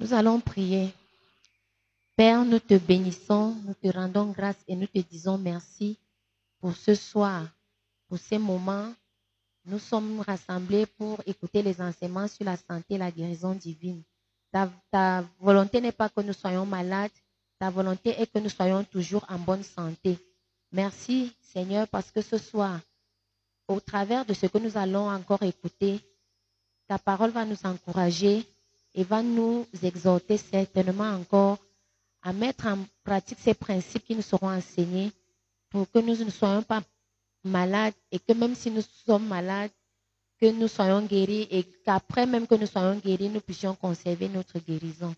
Nous allons prier. Père, nous te bénissons, nous te rendons grâce et nous te disons merci pour ce soir, pour ces moments. Nous sommes rassemblés pour écouter les enseignements sur la santé et la guérison divine. Ta, ta volonté n'est pas que nous soyons malades, ta volonté est que nous soyons toujours en bonne santé. Merci Seigneur parce que ce soir, au travers de ce que nous allons encore écouter, ta parole va nous encourager et va nous exhorter certainement encore à mettre en pratique ces principes qui nous seront enseignés pour que nous ne soyons pas malades et que même si nous sommes malades, que nous soyons guéris et qu'après même que nous soyons guéris, nous puissions conserver notre guérison.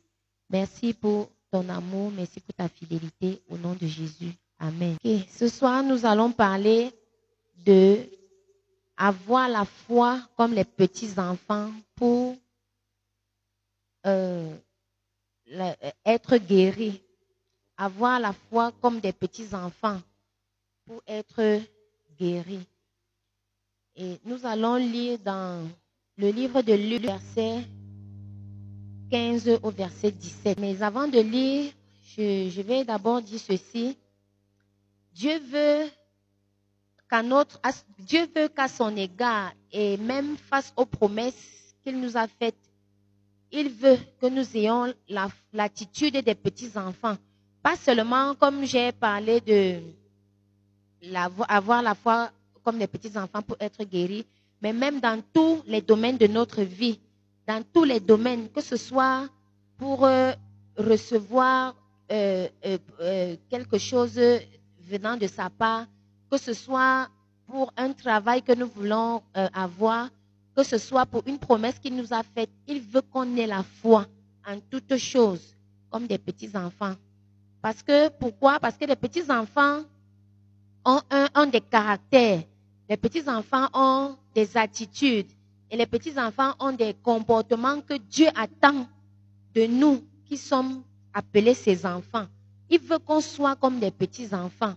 Merci pour ton amour, merci pour ta fidélité au nom de Jésus. Amen. Ce soir, nous allons parler de avoir la foi comme les petits enfants pour euh, être guéris. Avoir la foi comme des petits enfants pour être guéris. Et nous allons lire dans le livre de Luc, verset 15 au verset 17. Mais avant de lire, je, je vais d'abord dire ceci. Dieu veut qu'à notre, Dieu veut qu'à son égard et même face aux promesses qu'il nous a faites, il veut que nous ayons l'attitude des petits enfants. Pas seulement comme j'ai parlé de avoir la foi comme des petits enfants pour être guéris, mais même dans tous les domaines de notre vie, dans tous les domaines, que ce soit pour euh, recevoir euh, euh, quelque chose venant de sa part, que ce soit pour un travail que nous voulons avoir, que ce soit pour une promesse qu'il nous a faite. Il veut qu'on ait la foi en toutes choses, comme des petits-enfants. Parce que, pourquoi? Parce que les petits-enfants ont, ont des caractères. Les petits-enfants ont des attitudes. Et les petits-enfants ont des comportements que Dieu attend de nous qui sommes appelés ses enfants. Il veut qu'on soit comme des petits-enfants.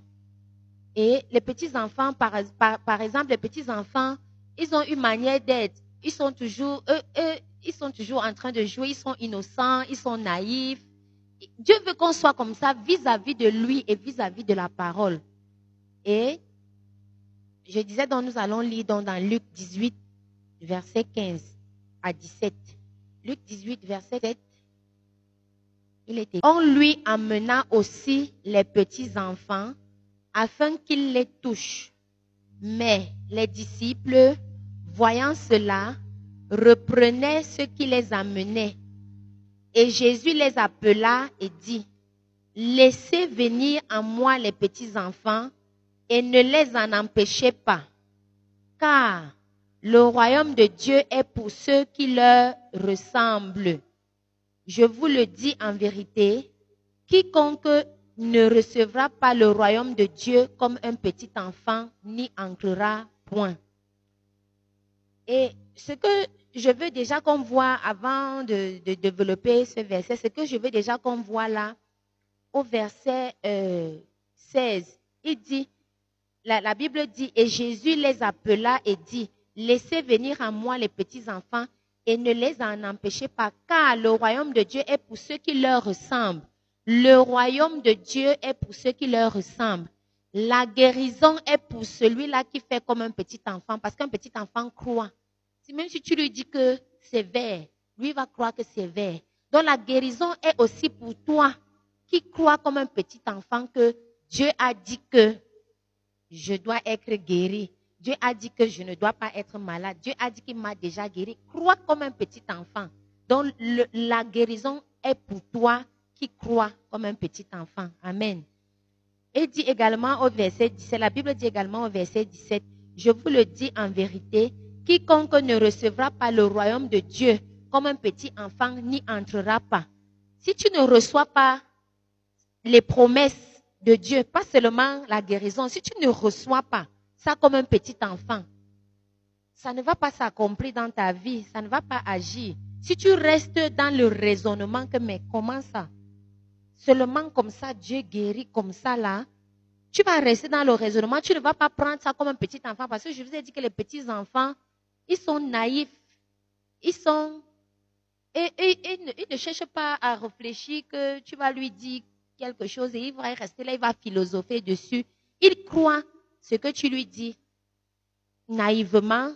Et les petits-enfants, par, par, exemple, les petits-enfants, ils ont une manière d'être. Ils sont toujours, ils sont toujours en train de jouer, ils sont innocents, ils sont naïfs. Dieu veut qu'on soit comme ça vis-à-vis de lui et vis-à-vis de la parole. Et je disais, donc nous allons lire dans, dans Luc 18, verset 15 à 17. Luc 18, verset 7 il était. On lui amena aussi les petits enfants afin qu'ils les touchent. Mais les disciples, voyant cela, reprenaient ceux qui les amenaient. Et Jésus les appela et dit, Laissez venir à moi les petits enfants et ne les en empêchez pas, car le royaume de Dieu est pour ceux qui leur ressemblent. Je vous le dis en vérité, quiconque ne recevra pas le royaume de Dieu comme un petit enfant, ni entrera point. Et ce que je veux déjà qu'on voit avant de, développer ce verset, ce que je veux déjà qu'on voit là, au verset 16, euh, il dit, la, la Bible dit, et Jésus les appela et dit, laissez venir à moi les petits enfants et ne les en empêchez pas, car le royaume de Dieu est pour ceux qui leur ressemblent. Le royaume de Dieu est pour ceux qui leur ressemblent. La guérison est pour celui-là qui fait comme un petit enfant, parce qu'un petit enfant croit. Même si tu lui dis que c'est vert, lui va croire que c'est vert. Donc la guérison est aussi pour toi qui crois comme un petit enfant que Dieu a dit que je dois être guéri. Dieu a dit que je ne dois pas être malade. Dieu a dit qu'il m'a déjà guéri. Crois comme un petit enfant. Donc la guérison est pour toi qui croit comme un petit enfant. Amen. Et dit également au verset 17, la Bible dit également au verset 17, je vous le dis en vérité, quiconque ne recevra pas le royaume de Dieu comme un petit enfant n'y entrera pas. Si tu ne reçois pas les promesses de Dieu, pas seulement la guérison, si tu ne reçois pas, ça comme un petit enfant, ça ne va pas s'accomplir dans ta vie, ça ne va pas agir. Si tu restes dans le raisonnement que, mais comment ça? Seulement comme ça, Dieu guérit comme ça là, tu vas rester dans le raisonnement, tu ne vas pas prendre ça comme un petit enfant. Parce que je vous ai dit que les petits enfants, ils sont naïfs, ils sont Et, il ne cherche pas à réfléchir que tu vas lui dire quelque chose et il va rester là, il va philosopher dessus. Il croit ce que tu lui dis naïvement,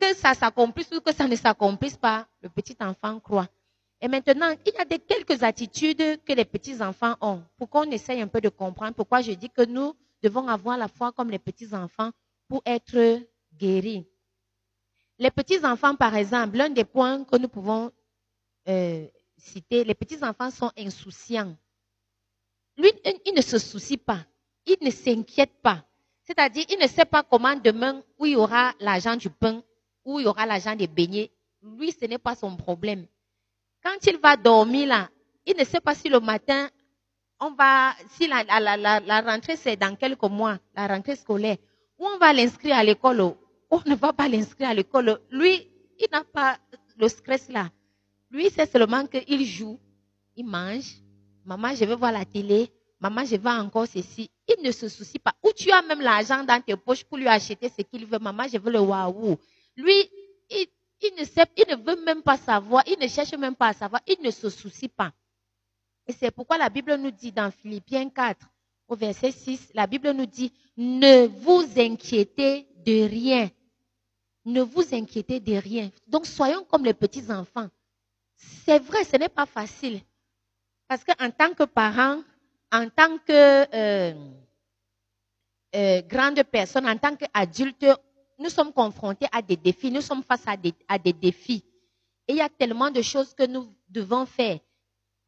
que ça s'accomplisse ou que ça ne s'accomplisse pas, le petit enfant croit. Et maintenant, il y a des quelques attitudes que les petits enfants ont pour qu'on essaye un peu de comprendre pourquoi je dis que nous devons avoir la foi comme les petits enfants pour être guéris. Les petits enfants, par exemple, l'un des points que nous pouvons euh, citer, les petits enfants sont insouciants. Lui, il ne se soucie pas, il ne s'inquiète pas. C'est-à-dire, il ne sait pas comment demain, où il y aura l'argent du pain, où il y aura l'argent des beignets. Lui, ce n'est pas son problème. Quand il va dormir là, il ne sait pas si le matin, on va, si la, la, la, la rentrée c'est dans quelques mois, la rentrée scolaire, où on va l'inscrire à l'école, ou on ne va pas l'inscrire à l'école. Lui, il n'a pas le stress là. Lui, c'est seulement qu'il joue, il mange. Maman, je veux voir la télé. Maman, je veux encore ceci. Il ne se soucie pas. Ou tu as même l'argent dans tes poches pour lui acheter ce qu'il veut. Maman, je veux le waouh. Lui, il, ne sait, il ne veut même pas savoir. Il ne cherche même pas à savoir. Il ne se soucie pas. Et c'est pourquoi la Bible nous dit dans Philippiens 4, au verset 6, la Bible nous dit, ne vous inquiétez de rien. Ne vous inquiétez de rien. Donc soyons comme les petits enfants. C'est vrai, ce n'est pas facile. Parce qu'en tant que parent, en tant que euh, euh, grande personne, en tant qu'adulte, nous sommes confrontés à des défis, nous sommes face à des, à des défis. Et il y a tellement de choses que nous devons faire.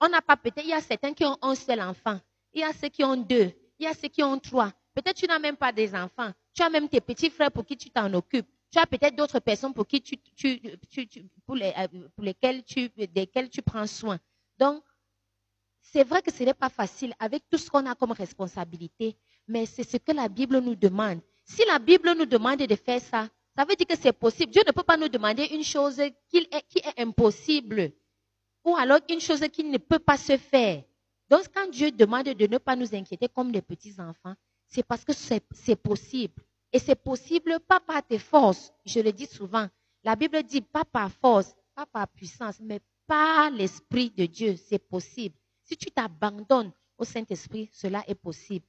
On n'a pas peut-être, il y a certains qui ont un seul enfant, il y a ceux qui ont deux, il y a ceux qui ont trois. Peut-être tu n'as même pas des enfants, tu as même tes petits frères pour qui tu t'en occupes. Tu as peut-être d'autres personnes pour qui tu, tu, tu, pour, les, euh, pour lesquelles tu, desquelles tu prends soin. Donc, c'est vrai que ce n'est pas facile avec tout ce qu'on a comme responsabilité, mais c'est ce que la Bible nous demande. Si la Bible nous demande de faire ça, ça veut dire que c'est possible. Dieu ne peut pas nous demander une chose qui est, impossible ou alors une chose qui ne peut pas se faire. Donc, quand Dieu demande de ne pas nous inquiéter comme des petits-enfants, c'est parce que c'est possible. Et c'est possible pas par tes forces. Je le dis souvent. La Bible dit pas par force, pas par puissance, mais par l'Esprit de Dieu. C'est possible. Si tu t'abandonnes au Saint-Esprit, cela est possible.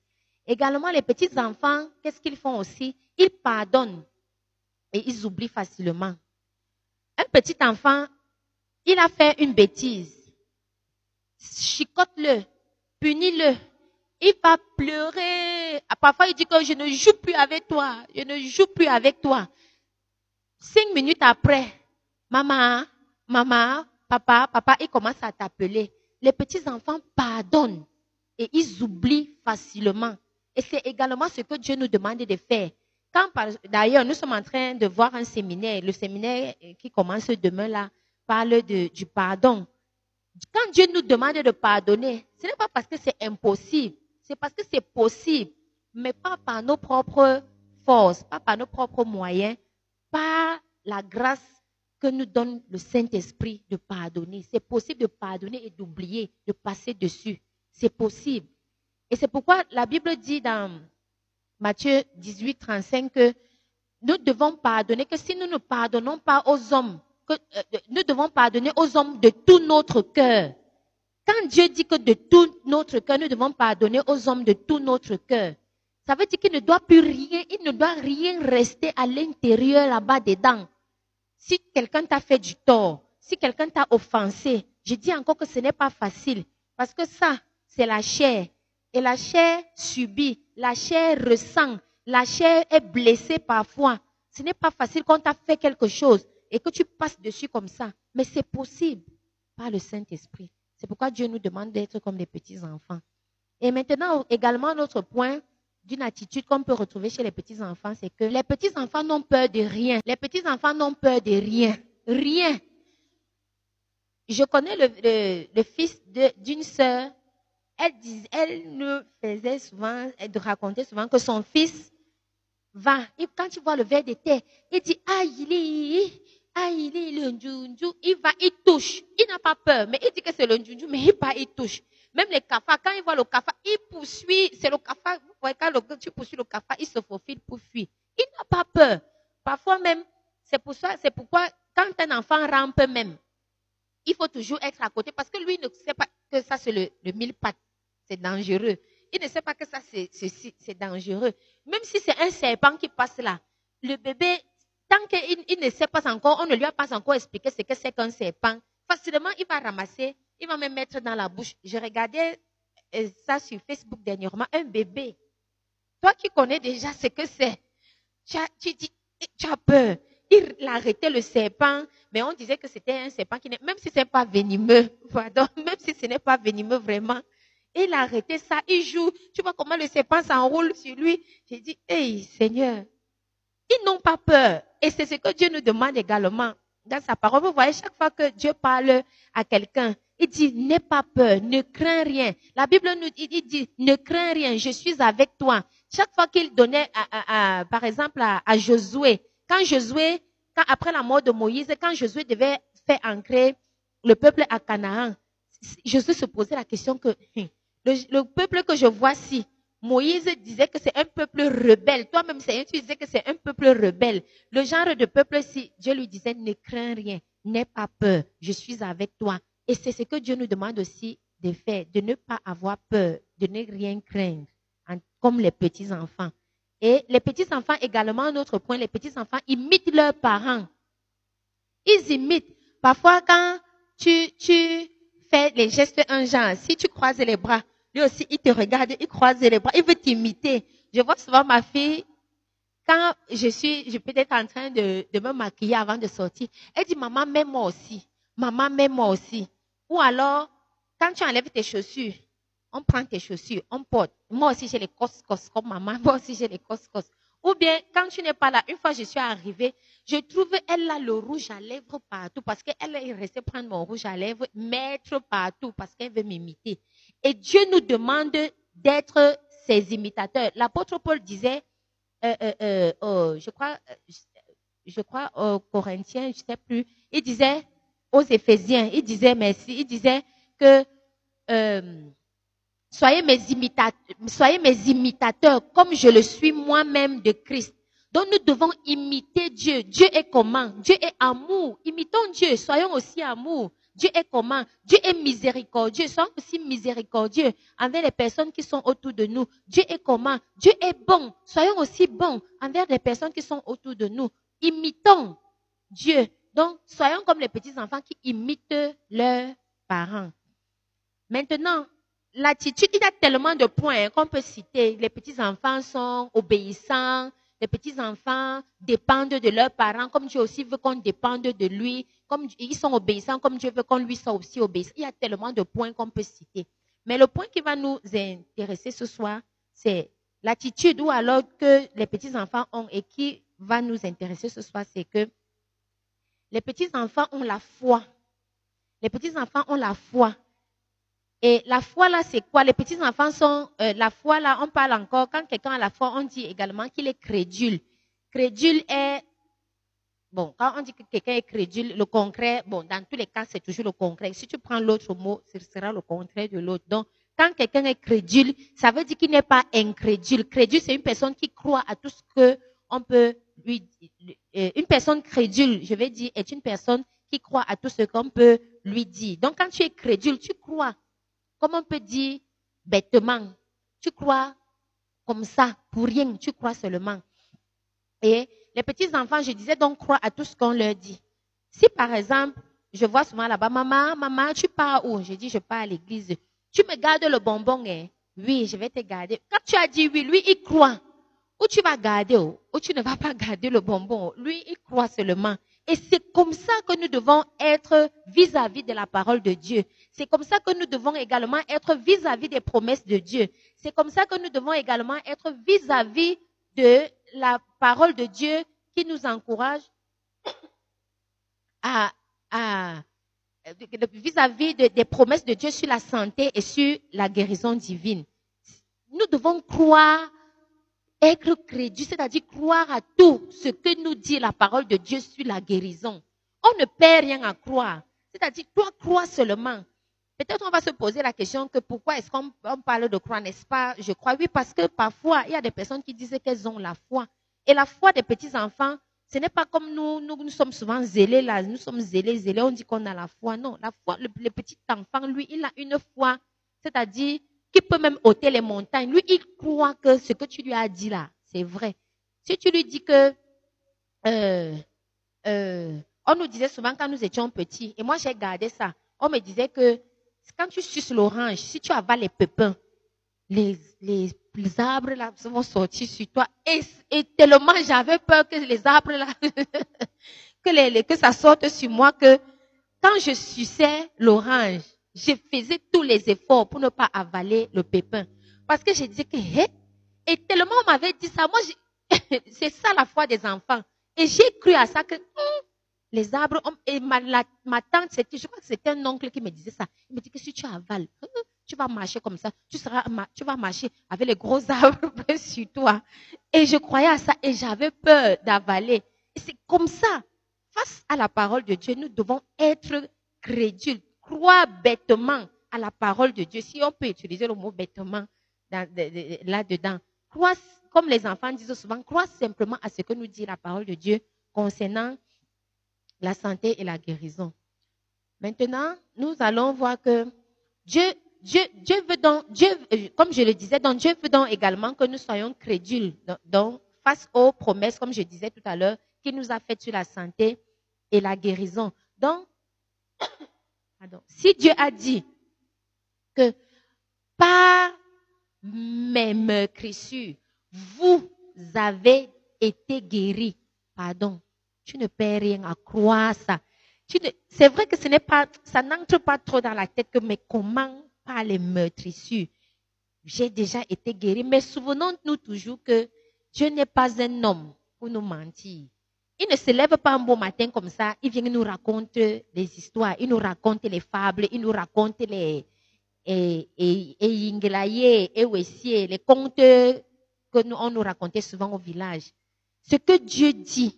Également, les petits enfants, qu'est-ce qu'ils font aussi? Ils pardonnent et ils oublient facilement. Un petit enfant, il a fait une bêtise. Chicote-le, punis-le. Il va pleurer. Parfois, il dit que je ne joue plus avec toi. Je ne joue plus avec toi. Cinq minutes après, maman, maman, papa, papa, il commence à t'appeler les petits enfants pardonnent et ils oublient facilement. Et c'est également ce que Dieu nous demande de faire. Quand, d'ailleurs, nous sommes en train de voir un séminaire, le séminaire qui commence demain là, parle du pardon. Quand Dieu nous demande de pardonner, ce n'est pas parce que c'est impossible, c'est parce que c'est possible, mais pas par nos propres forces, pas par nos propres moyens, par la grâce que nous donne le Saint-Esprit de pardonner. C'est possible de pardonner et d'oublier, de passer dessus. C'est possible. Et c'est pourquoi la Bible dit dans Matthieu 18, 35 que nous devons pardonner, que si nous ne pardonnons pas aux hommes, euh, nous devons pardonner aux hommes de tout notre cœur. Quand Dieu dit que de tout notre cœur, nous devons pardonner aux hommes de tout notre cœur, ça veut dire qu'il ne doit plus rien, il ne doit rien rester à l'intérieur là-bas dedans. Si quelqu'un t'a fait du tort, si quelqu'un t'a offensé, je dis encore que ce n'est pas facile. Parce que ça, c'est la chair. Et la chair subit, la chair ressent, la chair est blessée parfois. Ce n'est pas facile quand t'a fait quelque chose et que tu passes dessus comme ça. Mais c'est possible par le Saint-Esprit. C'est pourquoi Dieu nous demande d'être comme des petits enfants. Et maintenant, également, notre point, d'une attitude qu'on peut retrouver chez les petits-enfants, c'est que les petits-enfants n'ont peur de rien. Les petits-enfants n'ont peur de rien. Rien. Je connais le, fils d'une sœur. Elle, elle nous faisait souvent, elle racontait souvent que son fils va, et quand il voit le verre de terre, il dit, ah, il est, il est le njunju. Il va, il touche. Il n'a pas peur, mais il dit que c'est le njunju, mais il va, il touche. Même les cafards, quand ils voient le cafard, ils poursuivent. C'est le cafard. Vous voyez, quand tu poursuis le cafard, il se faufile pour fuir. Il n'a pas peur. Parfois même, c'est pour ça, c'est pourquoi quand un enfant rampe même, il faut toujours être à côté parce que lui ne sait pas que ça, c'est le, mille pattes. C'est dangereux. Il ne sait pas que ça, c'est dangereux. Même si c'est un serpent qui passe là, le bébé, tant qu'il il ne sait pas encore, on ne lui a pas encore expliqué ce que c'est qu'un serpent, facilement, il va ramasser, il va me mettre dans la bouche. Je regardais euh, ça sur Facebook dernièrement, un bébé. Toi qui connais déjà ce que c'est, tu, dis, tu as peur. Il a arrêté le serpent, mais on disait que c'était un serpent qui n'est, même si ce n'est pas venimeux, pardon, même si ce n'est pas venimeux vraiment, il a arrêté ça, il joue. Tu vois comment le serpent s'enroule sur lui. J'ai dit, hey Seigneur, ils n'ont pas peur. Et c'est ce que Dieu nous demande également dans sa parole. Vous voyez, chaque fois que Dieu parle à quelqu'un, il dit, n'aie pas peur, ne crains rien. La Bible nous dit, il dit, ne crains rien, je suis avec toi. Chaque fois qu'il donnait, par exemple, à, Josué, quand Josué, après la mort de Moïse, quand Josué devait faire ancrer le peuple à Canaan, Josué se posait la question que le, peuple que je vois ici, Moïse disait que c'est un peuple rebelle. Toi-même, tu disais que c'est un peuple rebelle. Le genre de peuple, si Dieu lui disait, ne crains rien, n'aie pas peur, je suis avec toi. Et c'est ce que Dieu nous demande aussi de faire, de ne pas avoir peur, de ne rien craindre, comme les petits-enfants. Et les petits-enfants également, un autre point, les petits-enfants imitent leurs parents. Ils imitent. Parfois, quand tu, tu fais les gestes un genre, si tu croises les bras, lui aussi, il te regarde, il croise les bras, il veut t'imiter. Je vois souvent ma fille, quand je suis, je peux être en train de, me maquiller avant de sortir, elle dit, maman, mets-moi aussi. Maman, mets-moi aussi. Ou alors, quand tu enlèves tes chaussures, on prend tes chaussures, on porte. Moi aussi, j'ai les cos-cos comme maman. Moi aussi, j'ai les cos-cos. Ou bien, quand tu n'es pas là, une fois je suis arrivée, je trouve elle a le rouge à lèvres partout parce qu'elle est restée prendre mon rouge à lèvres, mettre partout parce qu'elle veut m'imiter. Et Dieu nous demande d'être ses imitateurs. L'apôtre Paul disait, euh, euh, euh oh, je crois, je crois aux Corinthiens, je ne sais plus, il disait aux Éphésiens, il disait merci, il disait que Soyez mes, imitateurs, soyez mes imitateurs comme je le suis moi-même de Christ. Donc nous devons imiter Dieu. Dieu est comment? Dieu est amour. Imitons Dieu. Soyons aussi amour. Dieu est comment? Dieu est miséricordieux. Soyons aussi miséricordieux envers les personnes qui sont autour de nous. Dieu est comment? Dieu est bon. Soyons aussi bons envers les personnes qui sont autour de nous. Imitons Dieu. Donc, soyons comme les petits-enfants qui imitent leurs parents. Maintenant, l'attitude, il y a tellement de points qu'on peut citer. Les petits-enfants sont obéissants, les petits-enfants dépendent de leurs parents, comme Dieu aussi veut qu'on dépende de lui, comme ils sont obéissants, comme Dieu veut qu'on lui soit aussi obéissant. Il y a tellement de points qu'on peut citer. Mais le point qui va nous intéresser ce soir, c'est l'attitude ou alors que les petits-enfants ont et qui va nous intéresser ce soir, c'est que les petits-enfants ont la foi. Les petits-enfants ont la foi. Et la foi là, c'est quoi? Les petits enfants sont euh, la foi là. On parle encore quand quelqu'un a la foi, on dit également qu'il est crédule. Crédule est bon. Quand on dit que quelqu'un est crédule, le concret, bon, dans tous les cas, c'est toujours le concret. Si tu prends l'autre mot, ce sera le contraire de l'autre. Donc, quand quelqu'un est crédule, ça veut dire qu'il n'est pas incrédule. Crédule, c'est une personne qui croit à tout ce que on peut lui. Euh, une personne crédule, je vais dire, est une personne qui croit à tout ce qu'on peut lui dire. Donc, quand tu es crédule, tu crois Comment on peut dire bêtement Tu crois comme ça, pour rien, tu crois seulement. Et les petits-enfants, je disais donc croire à tout ce qu'on leur dit. Si par exemple, je vois souvent là-bas, maman, maman, tu pars où? Je dis, je pars à l'église. Tu me gardes le bonbon, hein? Oui, je vais te garder. Quand tu as dit oui, lui, il croit. Ou tu vas garder, ou tu ne vas pas garder le bonbon. Lui, il croit seulement. Et c'est comme ça que nous devons être vis-à-vis de la parole de Dieu. C'est comme ça que nous devons également être vis-à-vis des promesses de Dieu. C'est comme ça que nous devons également être vis-à-vis de la parole de Dieu qui nous encourage à, vis-à-vis des promesses de Dieu sur la santé et sur la guérison divine. Nous devons croire être crédule, c'est-à-dire croire à tout ce que nous dit la parole de Dieu sur la guérison. On ne perd rien à croire. C'est-à-dire, toi, crois seulement. Peut-être on va se poser la question que pourquoi est-ce qu'on parle de croire, n'est-ce pas? Je crois, oui, parce que parfois, il y a des personnes qui disent qu'elles ont la foi. Et la foi des petits-enfants Ce n'est pas comme nous, nous, sommes souvent zélés là, nous sommes zélés, zélés, on dit qu'on a la foi. Non, la foi, le, petit enfant, lui, il a une foi, c'est-à-dire qu'il peut même ôter les montagnes. Lui, il croit que ce que tu lui as dit là, c'est vrai. Si tu lui dis que, euh, euh, on nous disait souvent quand nous étions petits, et moi j'ai gardé ça, on me disait que quand tu suces l'orange, si tu avales les pépins, les, les, arbres là vont sortir sur toi. Et, tellement j'avais peur que les arbres là, que, les, que ça sorte sur moi que quand je suçais l'orange, je faisais tous les efforts pour ne pas avaler le pépin. Parce que je disais que, hé, et tellement on m'avait dit ça, moi, c'est ça la foi des enfants. Et j'ai cru à ça que, hum, les arbres, et ma, tante, c'était, je crois que c'était un oncle qui me disait ça. Il me dit que si tu avales, hum, tu vas marcher comme ça, tu seras, tu vas marcher avec les gros arbres sur toi. Et je croyais à ça et j'avais peur d'avaler. C'est comme ça. Face à la parole de Dieu, nous devons être crédules, croire bêtement à la parole de Dieu. Si on peut utiliser le mot bêtement là-dedans, croire, comme les enfants disent souvent, croire simplement à ce que nous dit la parole de Dieu concernant la santé et la guérison. Maintenant, nous allons voir que Dieu, Dieu, Dieu veut donc, Dieu, euh, comme je le disais, donc Dieu veut donc également que nous soyons crédules donc, face aux promesses, comme je disais tout à l'heure, qu'il nous a faites sur la santé et la guérison. Donc, si Dieu a dit que par mes meurtrissures, vous avez été guéris, pardon, tu ne perds rien à croire ça. C'est vrai que ce n'est pas, ça n'entre pas trop dans la tête que, mais comment par les meurtrissures, j'ai déjà été guéri. Mais souvenons-nous toujours que Dieu n'est pas un homme pour nous mentir. Il ne se lève pas un beau matin comme ça, il vient nous raconter des histoires, il nous raconte les fables, il nous raconte les et, et, et, et les contes que on nous racontait souvent au village. Ce que Dieu dit,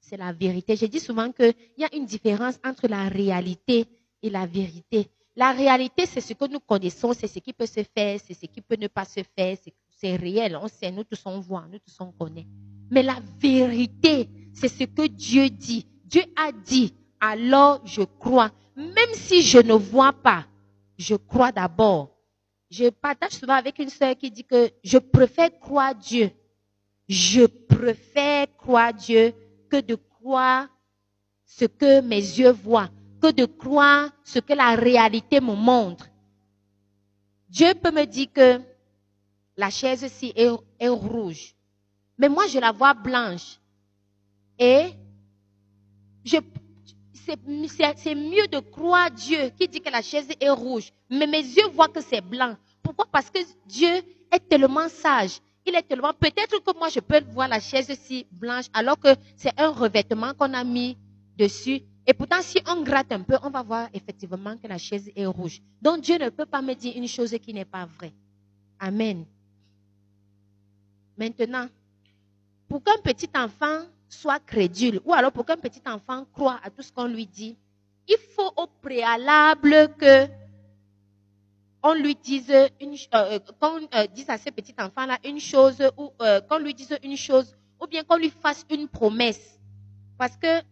c'est la vérité. Je dis souvent qu'il y a une différence entre la réalité et la vérité. La réalité, c'est ce que nous connaissons, c'est ce qui peut se faire, c'est ce qui peut ne pas se faire, c'est réel, on sait, nous tous on voit, nous tous on connaît. Mais la vérité, c'est ce que Dieu dit. Dieu a dit, alors je crois. Même si je ne vois pas, je crois d'abord. Je partage souvent avec une sœur qui dit que je préfère croire Dieu. Je préfère croire Dieu que de croire ce que mes yeux voient, que de croire ce que la réalité me montre. Dieu peut me dire que la chaise-ci est, rouge, mais moi je la vois blanche. Et c'est mieux de croire Dieu qui dit que la chaise est rouge, mais mes yeux voient que c'est blanc. Pourquoi? Parce que Dieu est tellement sage il est tellement. Peut-être que moi, je peux voir la chaise si blanche, alors que c'est un revêtement qu'on a mis dessus. Et pourtant, si on gratte un peu, on va voir effectivement que la chaise est rouge. Donc, Dieu ne peut pas me dire une chose qui n'est pas vraie. Amen. Maintenant, pour qu'un petit enfant soit crédule, ou alors pour qu'un petit enfant croit à tout ce qu'on lui dit, il faut au préalable que on lui dise une, euh, qu'on euh, dise à ce petit enfant-là une chose, ou euh, qu'on lui dise une chose, ou bien qu'on lui fasse une promesse. Parce que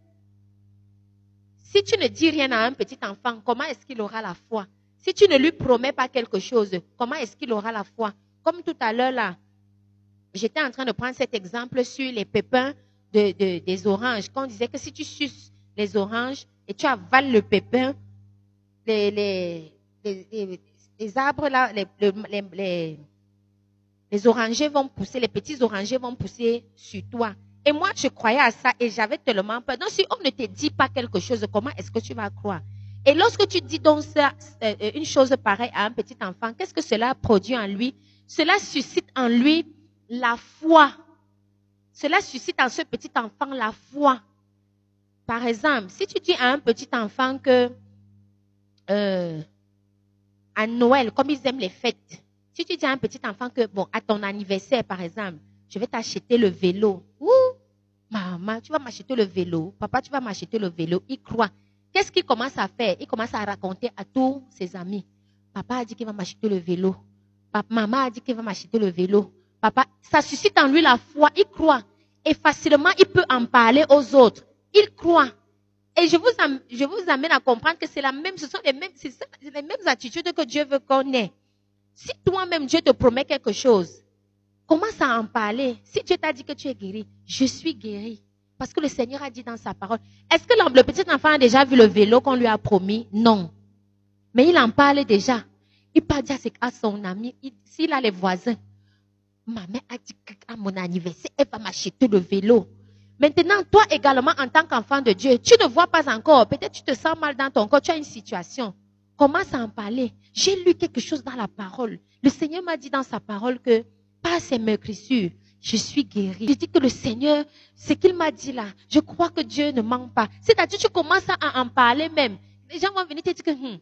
si tu ne dis rien à un petit enfant, comment est-ce qu'il aura la foi? Si tu ne lui promets pas quelque chose, comment est-ce qu'il aura la foi? Comme tout à l'heure là, j'étais en train de prendre cet exemple sur les pépins de, des oranges. Quand on disait que si tu suces les oranges et tu avales le pépin, les, les, les les arbres là, les, les, les, orangers vont pousser, les petits orangers vont pousser sur toi. Et moi, je croyais à ça et j'avais tellement peur. Donc, si on ne te dit pas quelque chose, comment est-ce que tu vas croire? Et lorsque tu dis donc ça, euh, une chose pareille à un petit enfant, qu'est-ce que cela produit en lui? Cela suscite en lui la foi. Cela suscite en ce petit enfant la foi. Par exemple, si tu dis à un petit enfant que euh, à Noël, comme ils aiment les fêtes, si tu dis à un petit enfant que, bon, à ton anniversaire, par exemple, je vais t'acheter le vélo. Ouh, maman, tu vas m'acheter le vélo. Papa, tu vas m'acheter le vélo. Il croit. Qu'est-ce qu'il commence à faire? Il commence à raconter à tous ses amis. Papa a dit qu'il va m'acheter le vélo. Maman a dit qu'il va m'acheter le vélo. Papa, ça suscite en lui la foi. Il croit. et facilement il peut en parler aux autres. Il croit. Et je vous, amène à comprendre que c'est la même, ce sont les mêmes, c'est les mêmes attitudes que Dieu veut qu'on ait. Si toi-même Dieu te promet quelque chose, commence à en parler. Si Dieu t'a dit que tu es guéri, je suis guéri. Parce que le Seigneur a dit dans sa parole. Est-ce que le petit enfant a déjà vu le vélo qu'on lui a promis? Non. Mais il en parle déjà. Il parle à son ami. S'il a les voisins. Ma mère a dit qu'à mon anniversaire, elle va m'acheter le vélo. Maintenant, toi également, en tant qu'enfant de Dieu, tu ne vois pas encore. Peut-être tu te sens mal dans ton corps, tu as une situation. Commence à en parler. J'ai lu quelque chose dans la parole. Le Seigneur m'a dit dans sa parole que par ses meurtrissures, je suis guéri. Je dis que le Seigneur, ce qu'il m'a dit là, je crois que Dieu ne ment pas. C'est-à-dire, tu commences à en parler même. Les gens vont venir te dire que, hmm,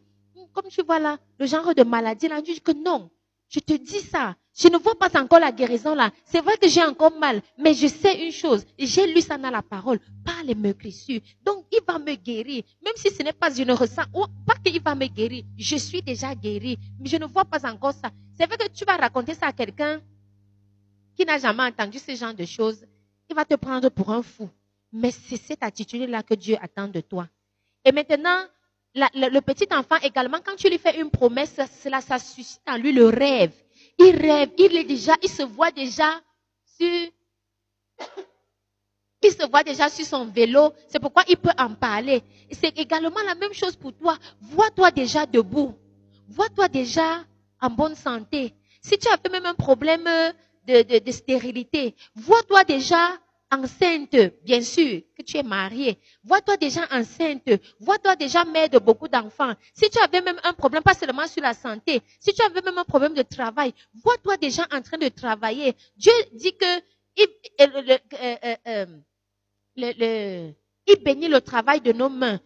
comme tu vois là, le genre de maladie là, tu dis que non. Je te dis ça. Je ne vois pas encore la guérison là. C'est vrai que j'ai encore mal, mais je sais une chose. J'ai lu ça dans la parole. Pas les meurtrissures. Donc, il va me guérir. Même si ce n'est pas, je ne ressens, pas qu'il va me guérir. Je suis déjà guéri. Mais je ne vois pas encore ça. C'est vrai que tu vas raconter ça à quelqu'un qui n'a jamais entendu ce genre de choses. Il va te prendre pour un fou. Mais c'est cette attitude-là que Dieu attend de toi. Et maintenant, le, petit enfant également, quand tu lui fais une promesse, cela, ça suscite en lui le rêve. Il rêve, il est déjà, il se voit déjà sur, il se voit déjà sur son vélo. C'est pourquoi il peut en parler. C'est également la même chose pour toi. Vois-toi déjà debout. Vois-toi déjà en bonne santé. Si tu as même un problème de stérilité, vois-toi déjà enceinte, bien sûr, que tu es marié. Vois-toi déjà enceinte. Vois-toi déjà mère de beaucoup d'enfants. Si tu avais même un problème, pas seulement sur la santé, si tu avais même un problème de travail, vois-toi déjà en train de travailler. Dieu dit que il, euh, euh, euh, bénit le travail de nos mains.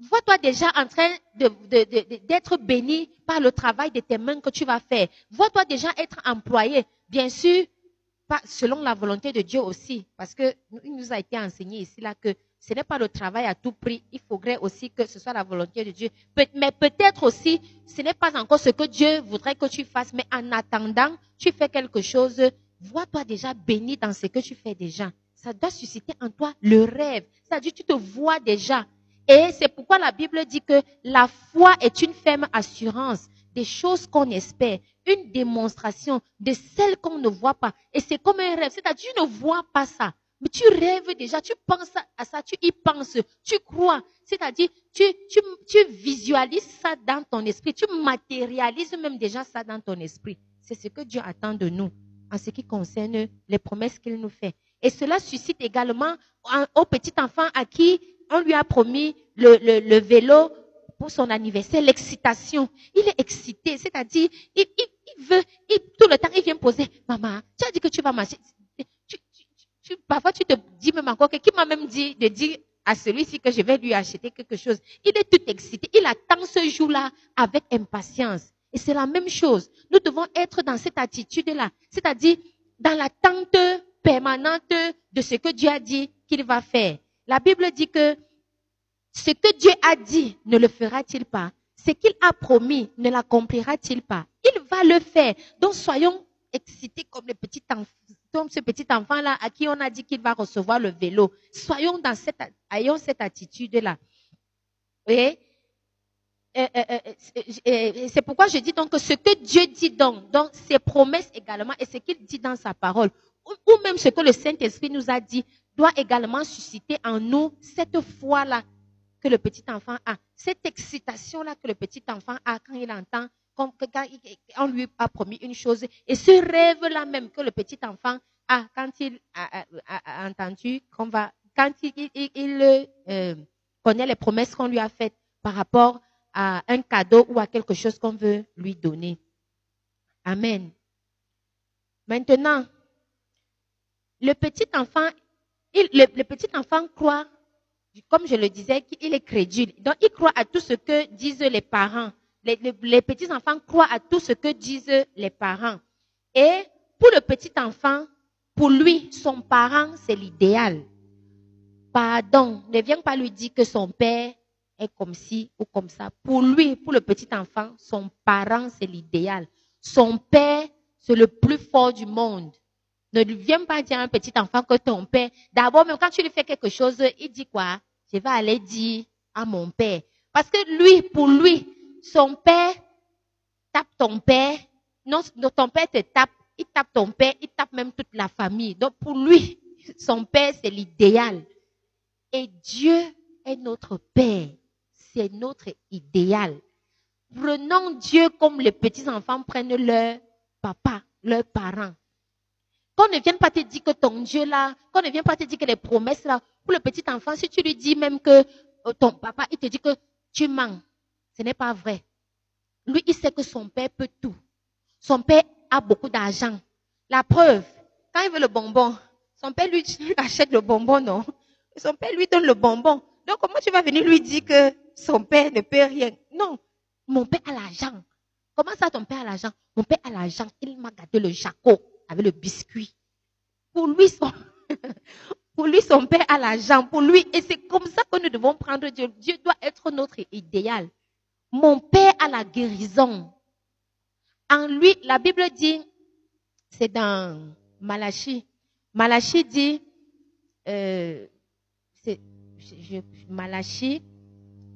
Vois-toi déjà en train d'être béni par le travail de tes mains que tu vas faire. Vois-toi déjà être employé. Bien sûr, selon la volonté de Dieu aussi, parce que il nous a été enseigné ici là que ce n'est pas le travail à tout prix. Il faudrait aussi que ce soit la volonté de Dieu. mais peut-être aussi, ce n'est pas encore ce que Dieu voudrait que tu fasses, mais en attendant, tu fais quelque chose. Vois-toi déjà béni dans ce que tu fais déjà. Ça doit susciter en toi le rêve. C'est-à-dire, tu te vois déjà. Et c'est pourquoi la Bible dit que la foi est une ferme assurance des choses qu'on espère, une démonstration de celles qu'on ne voit pas. Et c'est comme un rêve, c'est-à-dire tu ne vois pas ça, mais tu rêves déjà, tu penses à ça, tu y penses, tu crois. C'est-à-dire tu, tu, tu visualises ça dans ton esprit, tu matérialises même déjà ça dans ton esprit. C'est ce que Dieu attend de nous en ce qui concerne les promesses qu'il nous fait. Et cela suscite également au petit enfant à qui on lui a promis le, le, vélo pour son anniversaire, l'excitation. Il est excité, c'est-à-dire, il, veut, il, tout le temps, il vient poser, maman, tu as dit que tu vas marcher. Tu, parfois, tu te dis même encore que qui m'a même dit de dire à celui-ci que je vais lui acheter quelque chose. Il est tout excité. Il attend ce jour-là avec impatience. Et c'est la même chose. Nous devons être dans cette attitude-là. C'est-à-dire, dans l'attente permanente de ce que Dieu a dit qu'il va faire. La Bible dit que ce que Dieu a dit, ne le fera-t-il pas? Ce qu'il a promis, ne l'accomplira-t-il pas? Il va le faire. Donc soyons excités comme ce petit enfant-là à qui on a dit qu'il va recevoir le vélo. Soyons dans cette, ayons cette attitude-là. Et, c'est pourquoi je dis donc que ce que Dieu dit donc, donc ses promesses également, et ce qu'il dit dans sa parole, ou même ce que le Saint-Esprit nous a dit, doit également susciter en nous cette foi-là que le petit enfant a, cette excitation-là que le petit enfant a quand il entend, quand, on lui a promis une chose, et ce rêve-là même que le petit enfant a quand il a, entendu qu'on va, quand il, euh, connaît les promesses qu'on lui a faites par rapport à un cadeau ou à quelque chose qu'on veut lui donner. Amen. Maintenant, le petit enfant, le petit enfant croit comme je le disais, il est crédule. Donc, il croit à tout ce que disent les parents. Les, petits-enfants croient à tout ce que disent les parents. Et pour le petit enfant, pour lui, son parent, c'est l'idéal. Pardon, ne viens pas lui dire que son père est comme ci ou comme ça. Pour lui, pour le petit enfant, son parent, c'est l'idéal. Son père, c'est le plus fort du monde. Ne viens pas dire à un petit enfant que ton père, d'abord, même quand tu lui fais quelque chose, il dit quoi? Je vais aller dire à mon père. Parce que lui, pour lui, son père tape ton père. Non, ton père te tape, il tape ton père, il tape même toute la famille. Donc pour lui, son père, c'est l'idéal. Et Dieu est notre père. C'est notre idéal. Prenons Dieu comme les petits enfants prennent leur papa, leurs parents. Qu'on ne vienne pas te dire que ton Dieu là, qu'on ne vienne pas te dire que les promesses là, pour le petit enfant, si tu lui dis même que euh, ton papa, il te dit que tu mens, ce n'est pas vrai. Lui, il sait que son père peut tout. Son père a beaucoup d'argent. La preuve, quand il veut le bonbon, son père lui achète le bonbon, non? Son père lui donne le bonbon. Donc, comment tu vas venir lui dire que son père ne peut rien? Non, mon père a l'argent. Comment ça, ton père a l'argent? Mon père a l'argent. Il m'a gâté le jaco avec le biscuit. Pour lui, son, pour lui, son père a l'argent. Pour lui, et c'est comme ça que nous devons prendre Dieu. Dieu doit être notre idéal. Mon père a la guérison. En lui, la Bible dit, c'est dans Malachie. Malachie dit, euh, c'est,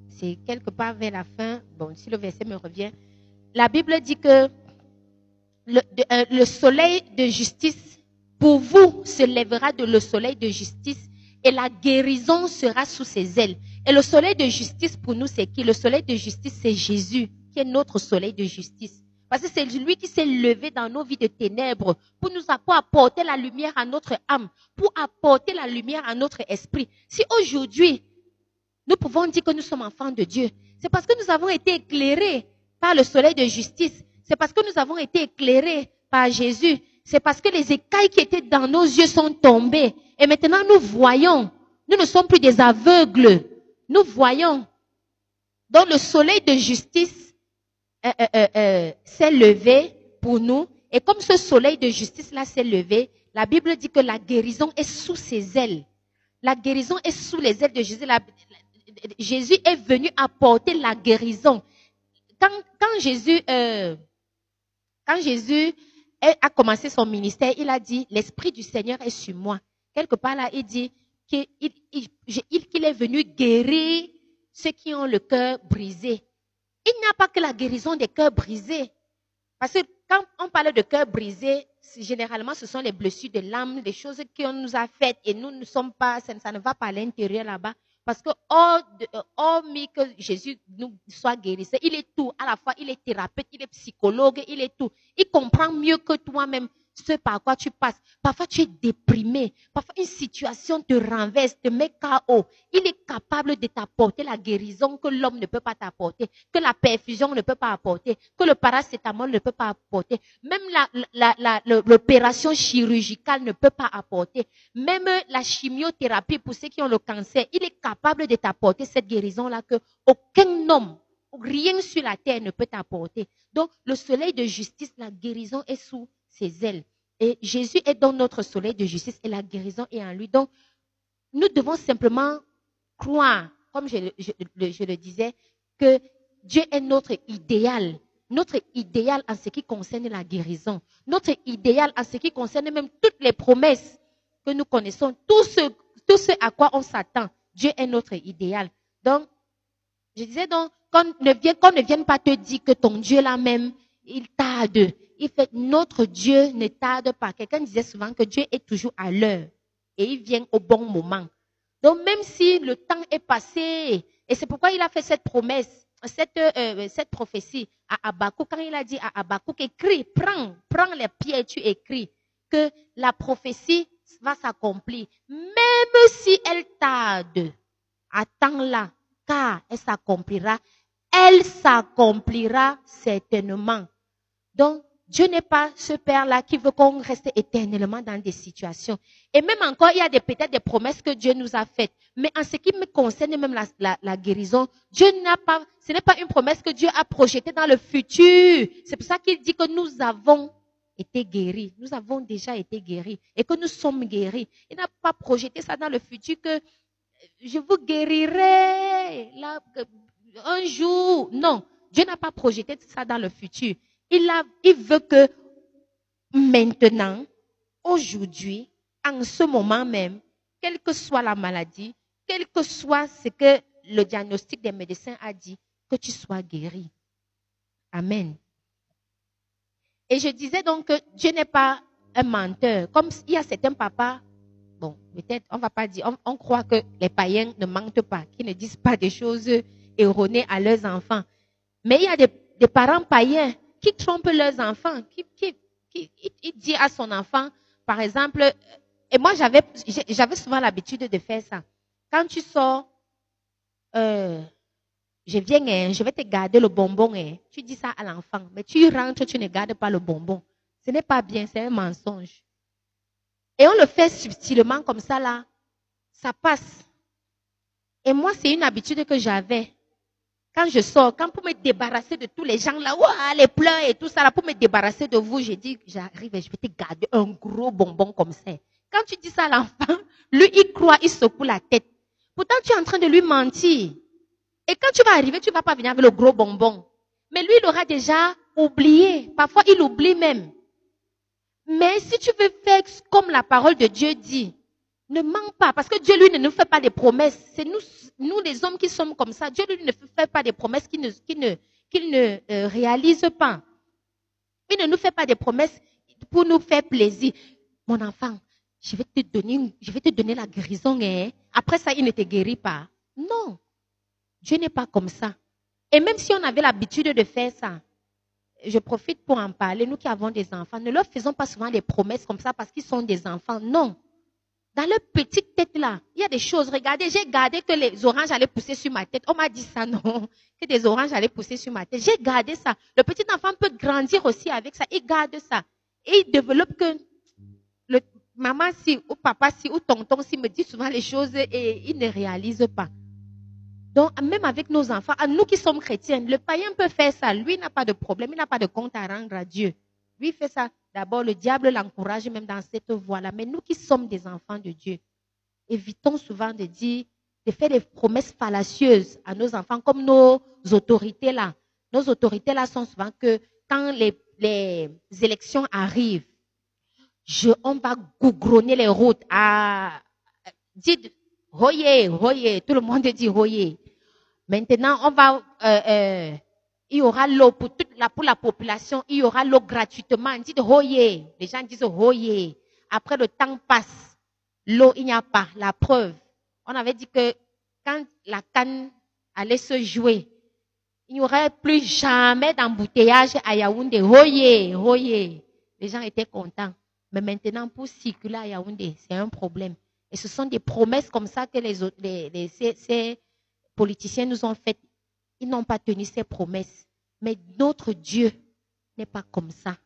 c'est quelque part vers la fin. Bon, si le verset me revient, la Bible dit que le, euh, le soleil de justice pour vous se lèvera de le soleil de justice et la guérison sera sous ses ailes. Et le soleil de justice pour nous, c'est qui? Le soleil de justice, c'est Jésus, qui est notre soleil de justice. Parce que c'est lui qui s'est levé dans nos vies de ténèbres pour nous apporter la lumière à notre âme, pour apporter la lumière à notre esprit. Si aujourd'hui, nous pouvons dire que nous sommes enfants de Dieu, c'est parce que nous avons été éclairés par le soleil de justice. C'est parce que nous avons été éclairés par Jésus. C'est parce que les écailles qui étaient dans nos yeux sont tombées. Et maintenant, nous voyons. Nous ne sommes plus des aveugles. Nous voyons. Donc, le soleil de justice euh, euh, euh, s'est levé pour nous. Et comme ce soleil de justice-là s'est levé, la Bible dit que la guérison est sous ses ailes. La guérison est sous les ailes de Jésus. Jésus est venu apporter la guérison. Quand, quand Jésus, quand Jésus a commencé son ministère, il a dit, l'Esprit du Seigneur est sur moi. Quelque part là, il dit qu'il est venu guérir ceux qui ont le cœur brisé. Il n'y a pas que la guérison des cœurs brisés. Parce que quand on parle de cœur brisé, généralement ce sont les blessures de l'âme, des choses qu'on nous a faites et nous ne sommes pas, ça ne va pas à l'intérieur là-bas. Parce que, hormis que Jésus nous soit guérisseur, il est tout. À la fois, il est thérapeute, il est psychologue, il est tout. Il comprend mieux que toi-même ce par quoi tu passes. Parfois, tu es déprimé. Parfois, une situation te renverse, te met KO. Il est capable de t'apporter la guérison que l'homme ne peut pas t'apporter, que la perfusion ne peut pas apporter, que le paracétamol ne peut pas apporter. Même l'opération chirurgicale ne peut pas apporter. Même la chimiothérapie pour ceux qui ont le cancer, il est capable de t'apporter cette guérison-là que aucun homme, rien sur la terre ne peut t'apporter. Donc, le soleil de justice, la guérison est sous ses ailes. Et Jésus est dans notre soleil de justice et la guérison est en lui. Donc, nous devons simplement croire, comme je, le disais, que Dieu est notre idéal. Notre idéal en ce qui concerne la guérison. Notre idéal en ce qui concerne même toutes les promesses que nous connaissons. Tout ce, tout ce à quoi on s'attend. Dieu est notre idéal. Donc, je disais donc, qu'on ne, vienne, ne vienne pas te dire que ton Dieu là même, il tarde il fait notre Dieu ne tarde pas. Quelqu'un disait souvent que Dieu est toujours à l'heure et il vient au bon moment. Donc même si le temps est passé, et c'est pourquoi il a fait cette promesse, cette, euh, cette prophétie à Abakou, quand il a dit à Abakou, écris, prends, prends les pierres, tu écris, que la prophétie va s'accomplir. Même si elle tarde, attends-la, car elle s'accomplira. Elle s'accomplira certainement. Donc, Dieu n'est pas ce Père-là qui veut qu'on reste éternellement dans des situations. Et même encore, il y a peut-être des promesses que Dieu nous a faites. Mais en ce qui me concerne, même la, guérison, Dieu n'a pas, ce n'est pas une promesse que Dieu a projetée dans le futur. C'est pour ça qu'il dit que nous avons été guéris. Nous avons déjà été guéris. Et que nous sommes guéris. Il n'a pas projeté ça dans le futur que je vous guérirai un jour. Non. Dieu n'a pas projeté ça dans le futur. Il, veut que maintenant, aujourd'hui, en ce moment même, quelle que soit la maladie, quel que soit ce que le diagnostic des médecins a dit, que tu sois guéri. Amen. Et je disais donc que Dieu n'est pas un menteur. Comme il y a certains papas, bon, peut-être on va pas dire, on, croit que les païens ne mentent pas, qu'ils ne disent pas des choses erronées à leurs enfants. Mais il y a des, parents païens qui trompent leurs enfants, qui, qui, dit à son enfant, par exemple, et moi j'avais, j'avais souvent l'habitude de faire ça. Quand tu sors, euh, je viens, hein, je vais te garder le bonbon. Hein. Tu dis ça à l'enfant, mais tu rentres, tu ne gardes pas le bonbon. Ce n'est pas bien, c'est un mensonge. Et on le fait subtilement comme ça là, ça passe. Et moi, c'est une habitude que j'avais. Quand je sors, quand pour me débarrasser de tous les gens là, les pleurs et tout ça là, pour me débarrasser de vous, j'ai dit, j'arrive et je vais te garder un gros bonbon comme ça. Quand tu dis ça à l'enfant, lui, il croit, il secoue la tête. Pourtant, tu es en train de lui mentir. Et quand tu vas arriver, tu ne vas pas venir avec le gros bonbon. Mais lui, il aura déjà oublié. Parfois, il oublie même. Mais si tu veux faire comme la parole de Dieu dit, ne mens pas, parce que Dieu, lui, ne nous fait pas des promesses. C'est nous, nous les hommes qui sommes comme ça. Dieu, lui, ne fait pas des promesses qu'il ne, ne, ne euh, réalise pas. Il ne nous fait pas des promesses pour nous faire plaisir. Mon enfant, je vais te donner, je vais te donner la guérison. Hein. Après ça, il ne te guérit pas. Non. Dieu n'est pas comme ça. Et même si on avait l'habitude de faire ça, je profite pour en parler, nous qui avons des enfants, ne leur faisons pas souvent des promesses comme ça parce qu'ils sont des enfants. Non. Dans leur petite tête là, il y a des choses. Regardez, j'ai gardé que les oranges allaient pousser sur ma tête. On m'a dit ça, non. Que des oranges allaient pousser sur ma tête. J'ai gardé ça. Le petit enfant peut grandir aussi avec ça. Il garde ça. Et il développe que le maman si, ou papa si, ou tonton si me dit souvent les choses et il ne réalise pas. Donc, même avec nos enfants, nous qui sommes chrétiens, le païen peut faire ça. Lui n'a pas de problème, il n'a pas de compte à rendre à Dieu. Lui fait ça. D'abord, le diable l'encourage même dans cette voie-là. Mais nous qui sommes des enfants de Dieu, évitons souvent de dire, de faire des promesses fallacieuses à nos enfants, comme nos autorités là. Nos autorités là sont souvent que quand les, élections arrivent, on va gougronner les routes. Ah, dites, Hoye, hoye, tout le monde dit hoye. Maintenant, on va, euh, euh, il y aura l'eau pour toute la, population, il y aura l'eau gratuitement. On dit hoye. Les gens disent hoye. Après, le temps passe. L'eau, il n'y a pas. La preuve. On avait dit que quand la canne allait se jouer, il n'y aurait plus jamais d'embouteillage à Yaoundé. Hoye, hoye. Les gens étaient contents. Mais maintenant, pour circuler à Yaoundé, c'est un problème. Et ce sont des promesses comme ça que les, les, ces, politiciens nous ont faites. Ils n'ont pas tenu ces promesses. Mais notre Dieu n'est pas comme ça.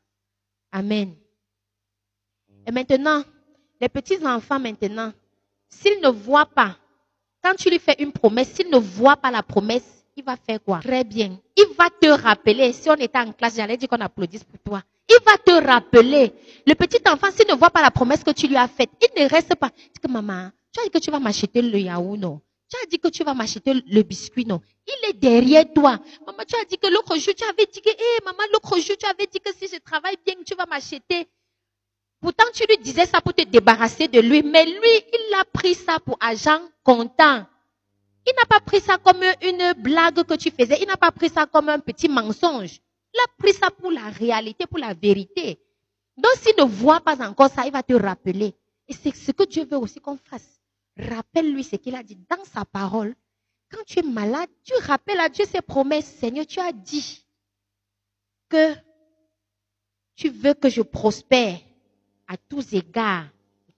Amen. Et maintenant, les petits-enfants maintenant, s'ils ne voient pas, quand tu lui fais une promesse, s'ils ne voient pas la promesse, il va faire quoi? Très bien. Il va te rappeler. Si on était en classe, j'allais dire qu'on applaudisse pour toi. Il va te rappeler. Le petit enfant, s'il ne voit pas la promesse que tu lui as faite, il ne reste pas. Dis que maman, tu as dit que tu vas m'acheter le yaourt, non? Tu as dit que tu vas m'acheter le biscuit, non? Il est derrière toi. Maman, tu as dit que l'autre jour, tu avais dit que, hé, maman, l'autre jour, tu avais dit que si je travaille bien, tu vas m'acheter. Pourtant, tu lui disais ça pour te débarrasser de lui. Mais lui, il a pris ça pour agent content. Il n'a pas pris ça comme une blague que tu faisais. Il n'a pas pris ça comme un petit mensonge. Il a pris ça pour la réalité, pour la vérité. Donc s'il ne voit pas encore ça, il va te rappeler. Et c'est ce que Dieu veut aussi qu'on fasse. Rappelle-lui ce qu'il a dit dans sa parole. Quand tu es malade, tu rappelles à Dieu ses promesses. Seigneur, tu as dit que tu veux que je prospère à tous égards,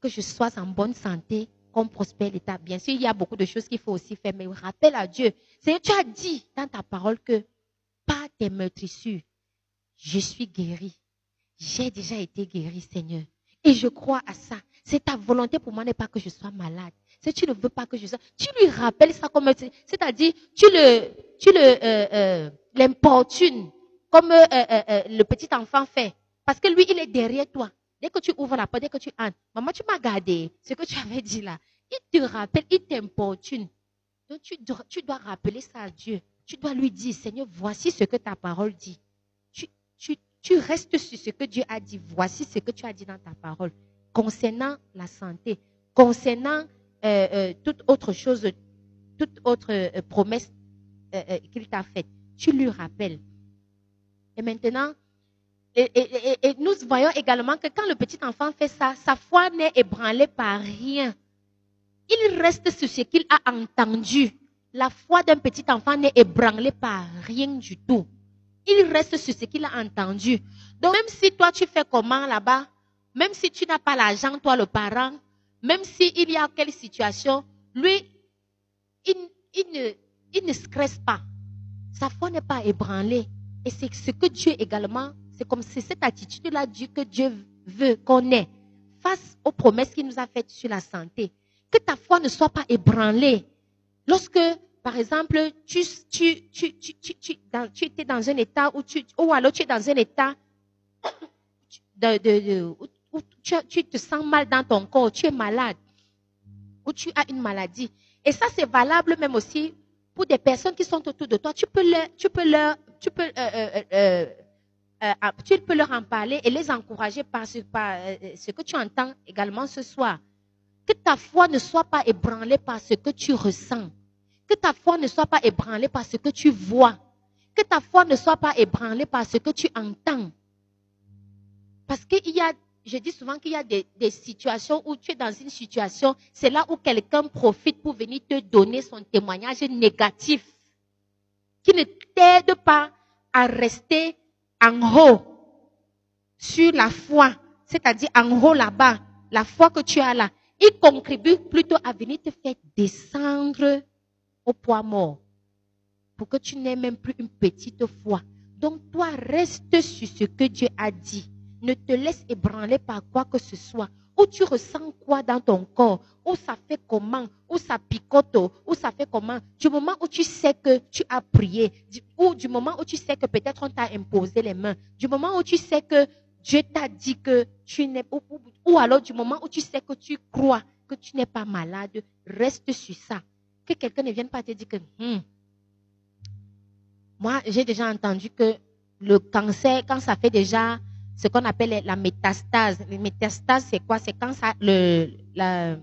que je sois en bonne santé, qu'on prospère l'État. Bien sûr, il y a beaucoup de choses qu'il faut aussi faire, mais rappelle à Dieu. Seigneur, tu as dit dans ta parole que pas tes meurtrissures, je suis guéri. J'ai déjà été guéri, Seigneur. Et je crois à ça. C'est ta volonté pour moi n'est pas que je sois malade. Si tu ne veux pas que je sois, tu lui rappelles ça comme, c'est-à-dire, tu le, tu le, euh, euh, l'importune comme euh, le petit enfant fait. Parce que lui, il est derrière toi. Dès que tu ouvres la porte, dès que tu entres, maman, tu m'as gardé. Ce que tu avais dit là. Il te rappelle, il t'importune. Donc tu tu dois rappeler ça à Dieu. Tu dois lui dire, Seigneur, voici ce que ta parole dit tu, restes sur ce que Dieu a dit. Voici ce que tu as dit dans ta parole. concernant la santé, concernant euh, euh, toute autre chose, toute autre euh, promesse qu'il t'a faite. Tu lui rappelles. Et maintenant, et, nous voyons également que quand le petit enfant fait ça, sa foi n'est ébranlée par rien. Il reste sur ce qu'il a entendu. La foi d'un petit enfant n'est ébranlée par rien du tout. Il reste sur ce qu'il a entendu. Donc même si toi tu fais comment là-bas, même si tu n'as pas l'argent, toi le parent, même s'il y a quelle situation, lui, il, ne, il ne stresse pas. Sa foi n'est pas ébranlée. Et c'est ce que Dieu également, c'est comme c'est cette attitude-là que Dieu veut qu'on ait face aux promesses qu'il nous a faites sur la santé. Que ta foi ne soit pas ébranlée. Lorsque, par exemple, tu, tu, tu, tu, dans, étais dans un état où tu, ou alors tu es dans un état de, de, où tu, te sens mal dans ton corps, tu es malade, ou tu as une maladie. Et ça, c'est valable même aussi pour des personnes qui sont autour de toi. Tu peux leur, tu peux leur, tu peux, euh, euh, euh, euh tu peux leur en parler et les encourager par ce, par ce que tu entends également ce soir. Que ta foi ne soit pas ébranlée par ce que tu ressens. Que ta foi ne soit pas ébranlée par ce que tu vois. Que ta foi ne soit pas ébranlée par ce que tu entends. Parce qu'il y a, je dis souvent qu'il y a des, situations où tu es dans une situation, c'est là où quelqu'un profite pour venir te donner son témoignage négatif, qui ne t'aide pas à rester en haut sur la foi, c'est-à-dire en haut là-bas, la foi que tu as là il contribue plutôt à venir te faire descendre au poids mort pour que tu n'aies même plus une petite foi. Donc toi, reste sur ce que Dieu a dit. Ne te laisse ébranler par quoi que ce soit. Ou tu ressens quoi dans ton corps, ou ça fait comment, ou ça picote, ou ça fait comment. Du moment où tu sais que tu as prié, ou du moment où tu sais que peut-être on t'a imposé les mains, du moment où tu sais que Dieu t'a dit que tu n'es pas, ou alors du moment où tu sais que tu crois que tu n'es pas malade, reste sur ça. Que quelqu'un ne vienne pas te dire que, hmm, moi, j'ai déjà entendu que le cancer, quand ça fait déjà ce qu'on appelle la métastase. La métastase, c'est quoi? C'est quand la,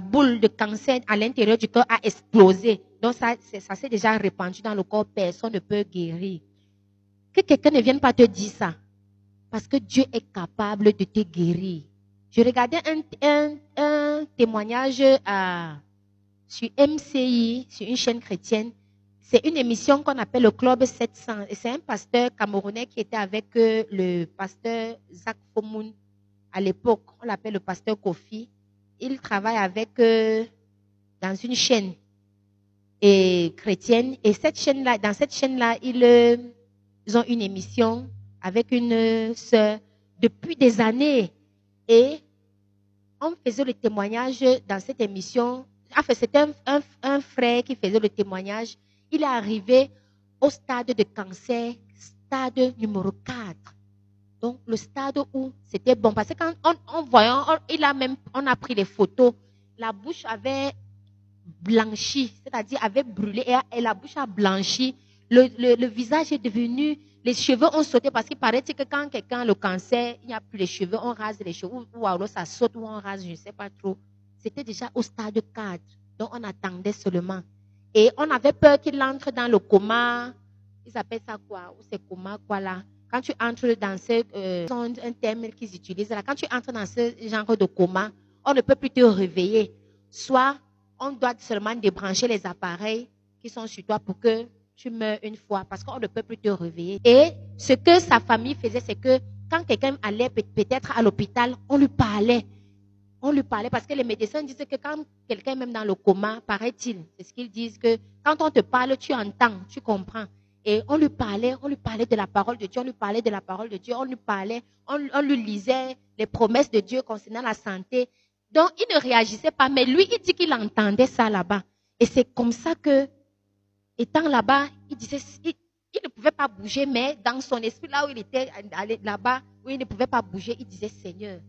boule de cancer à l'intérieur du corps a explosé. Donc ça, s'est déjà répandu dans le corps, personne ne peut guérir. Que quelqu'un ne vienne pas te dire ça. Parce que Dieu est capable de te guérir. Je regardais un, témoignage à, sur MCI, sur une chaîne chrétienne. C'est une émission qu'on appelle le Club 700. Et c'est un pasteur camerounais qui était avec euh, le pasteur Zach Fomoun. À l'époque, on l'appelle le pasteur Kofi. Il travaille avec, euh, dans une chaîne et chrétienne. Et cette chaîne-là, dans cette chaîne-là, ils, euh, ils ont une émission avec une sœur depuis des années. Et on faisait le témoignage dans cette émission. Enfin, c'était un, frère qui faisait le témoignage. Il est arrivé au stade de cancer, stade numéro 4. Donc, le stade où c'était bon. Parce que quand on, voyant, il a même, on a pris les photos, la bouche avait blanchi, c'est-à-dire avait brûlé et, la bouche a blanchi. le visage est devenu les cheveux ont sauté parce qu'il paraît que quand quelqu'un a le cancer, il n'y a plus les cheveux, on rase les cheveux, ou, alors ça saute ou on rase, je ne sais pas trop. C'était déjà au stade 4, donc on attendait seulement. Et on avait peur qu'il entre dans le coma, ils appellent ça quoi, ou c'est coma, quoi là? Quand tu entres dans ce, euh, un terme qu'ils utilisent là, quand tu entres dans ce genre de coma, on ne peut plus te réveiller. Soit on doit seulement débrancher les appareils qui sont sur toi pour que tu meurs une fois parce qu'on ne peut plus te réveiller. Et ce que sa famille faisait, c'est que quand quelqu'un allait peut-être à l'hôpital, on lui parlait. On lui parlait parce que les médecins disaient que quand quelqu'un est même dans le coma, paraît-il, c'est ce qu'ils disent que quand on te parle, tu entends, tu comprends. Et on lui parlait, on lui parlait de la parole de Dieu, on lui parlait de la parole de Dieu, on lui parlait, on, on lui lisait les promesses de Dieu concernant la santé. Donc, il ne réagissait pas, mais lui, il dit qu'il entendait ça là-bas. Et c'est comme ça que étant là-bas, il disait, il, ne pouvait pas bouger, mais dans son esprit, là où il était là-bas, où il ne pouvait pas bouger, il disait, Seigneur,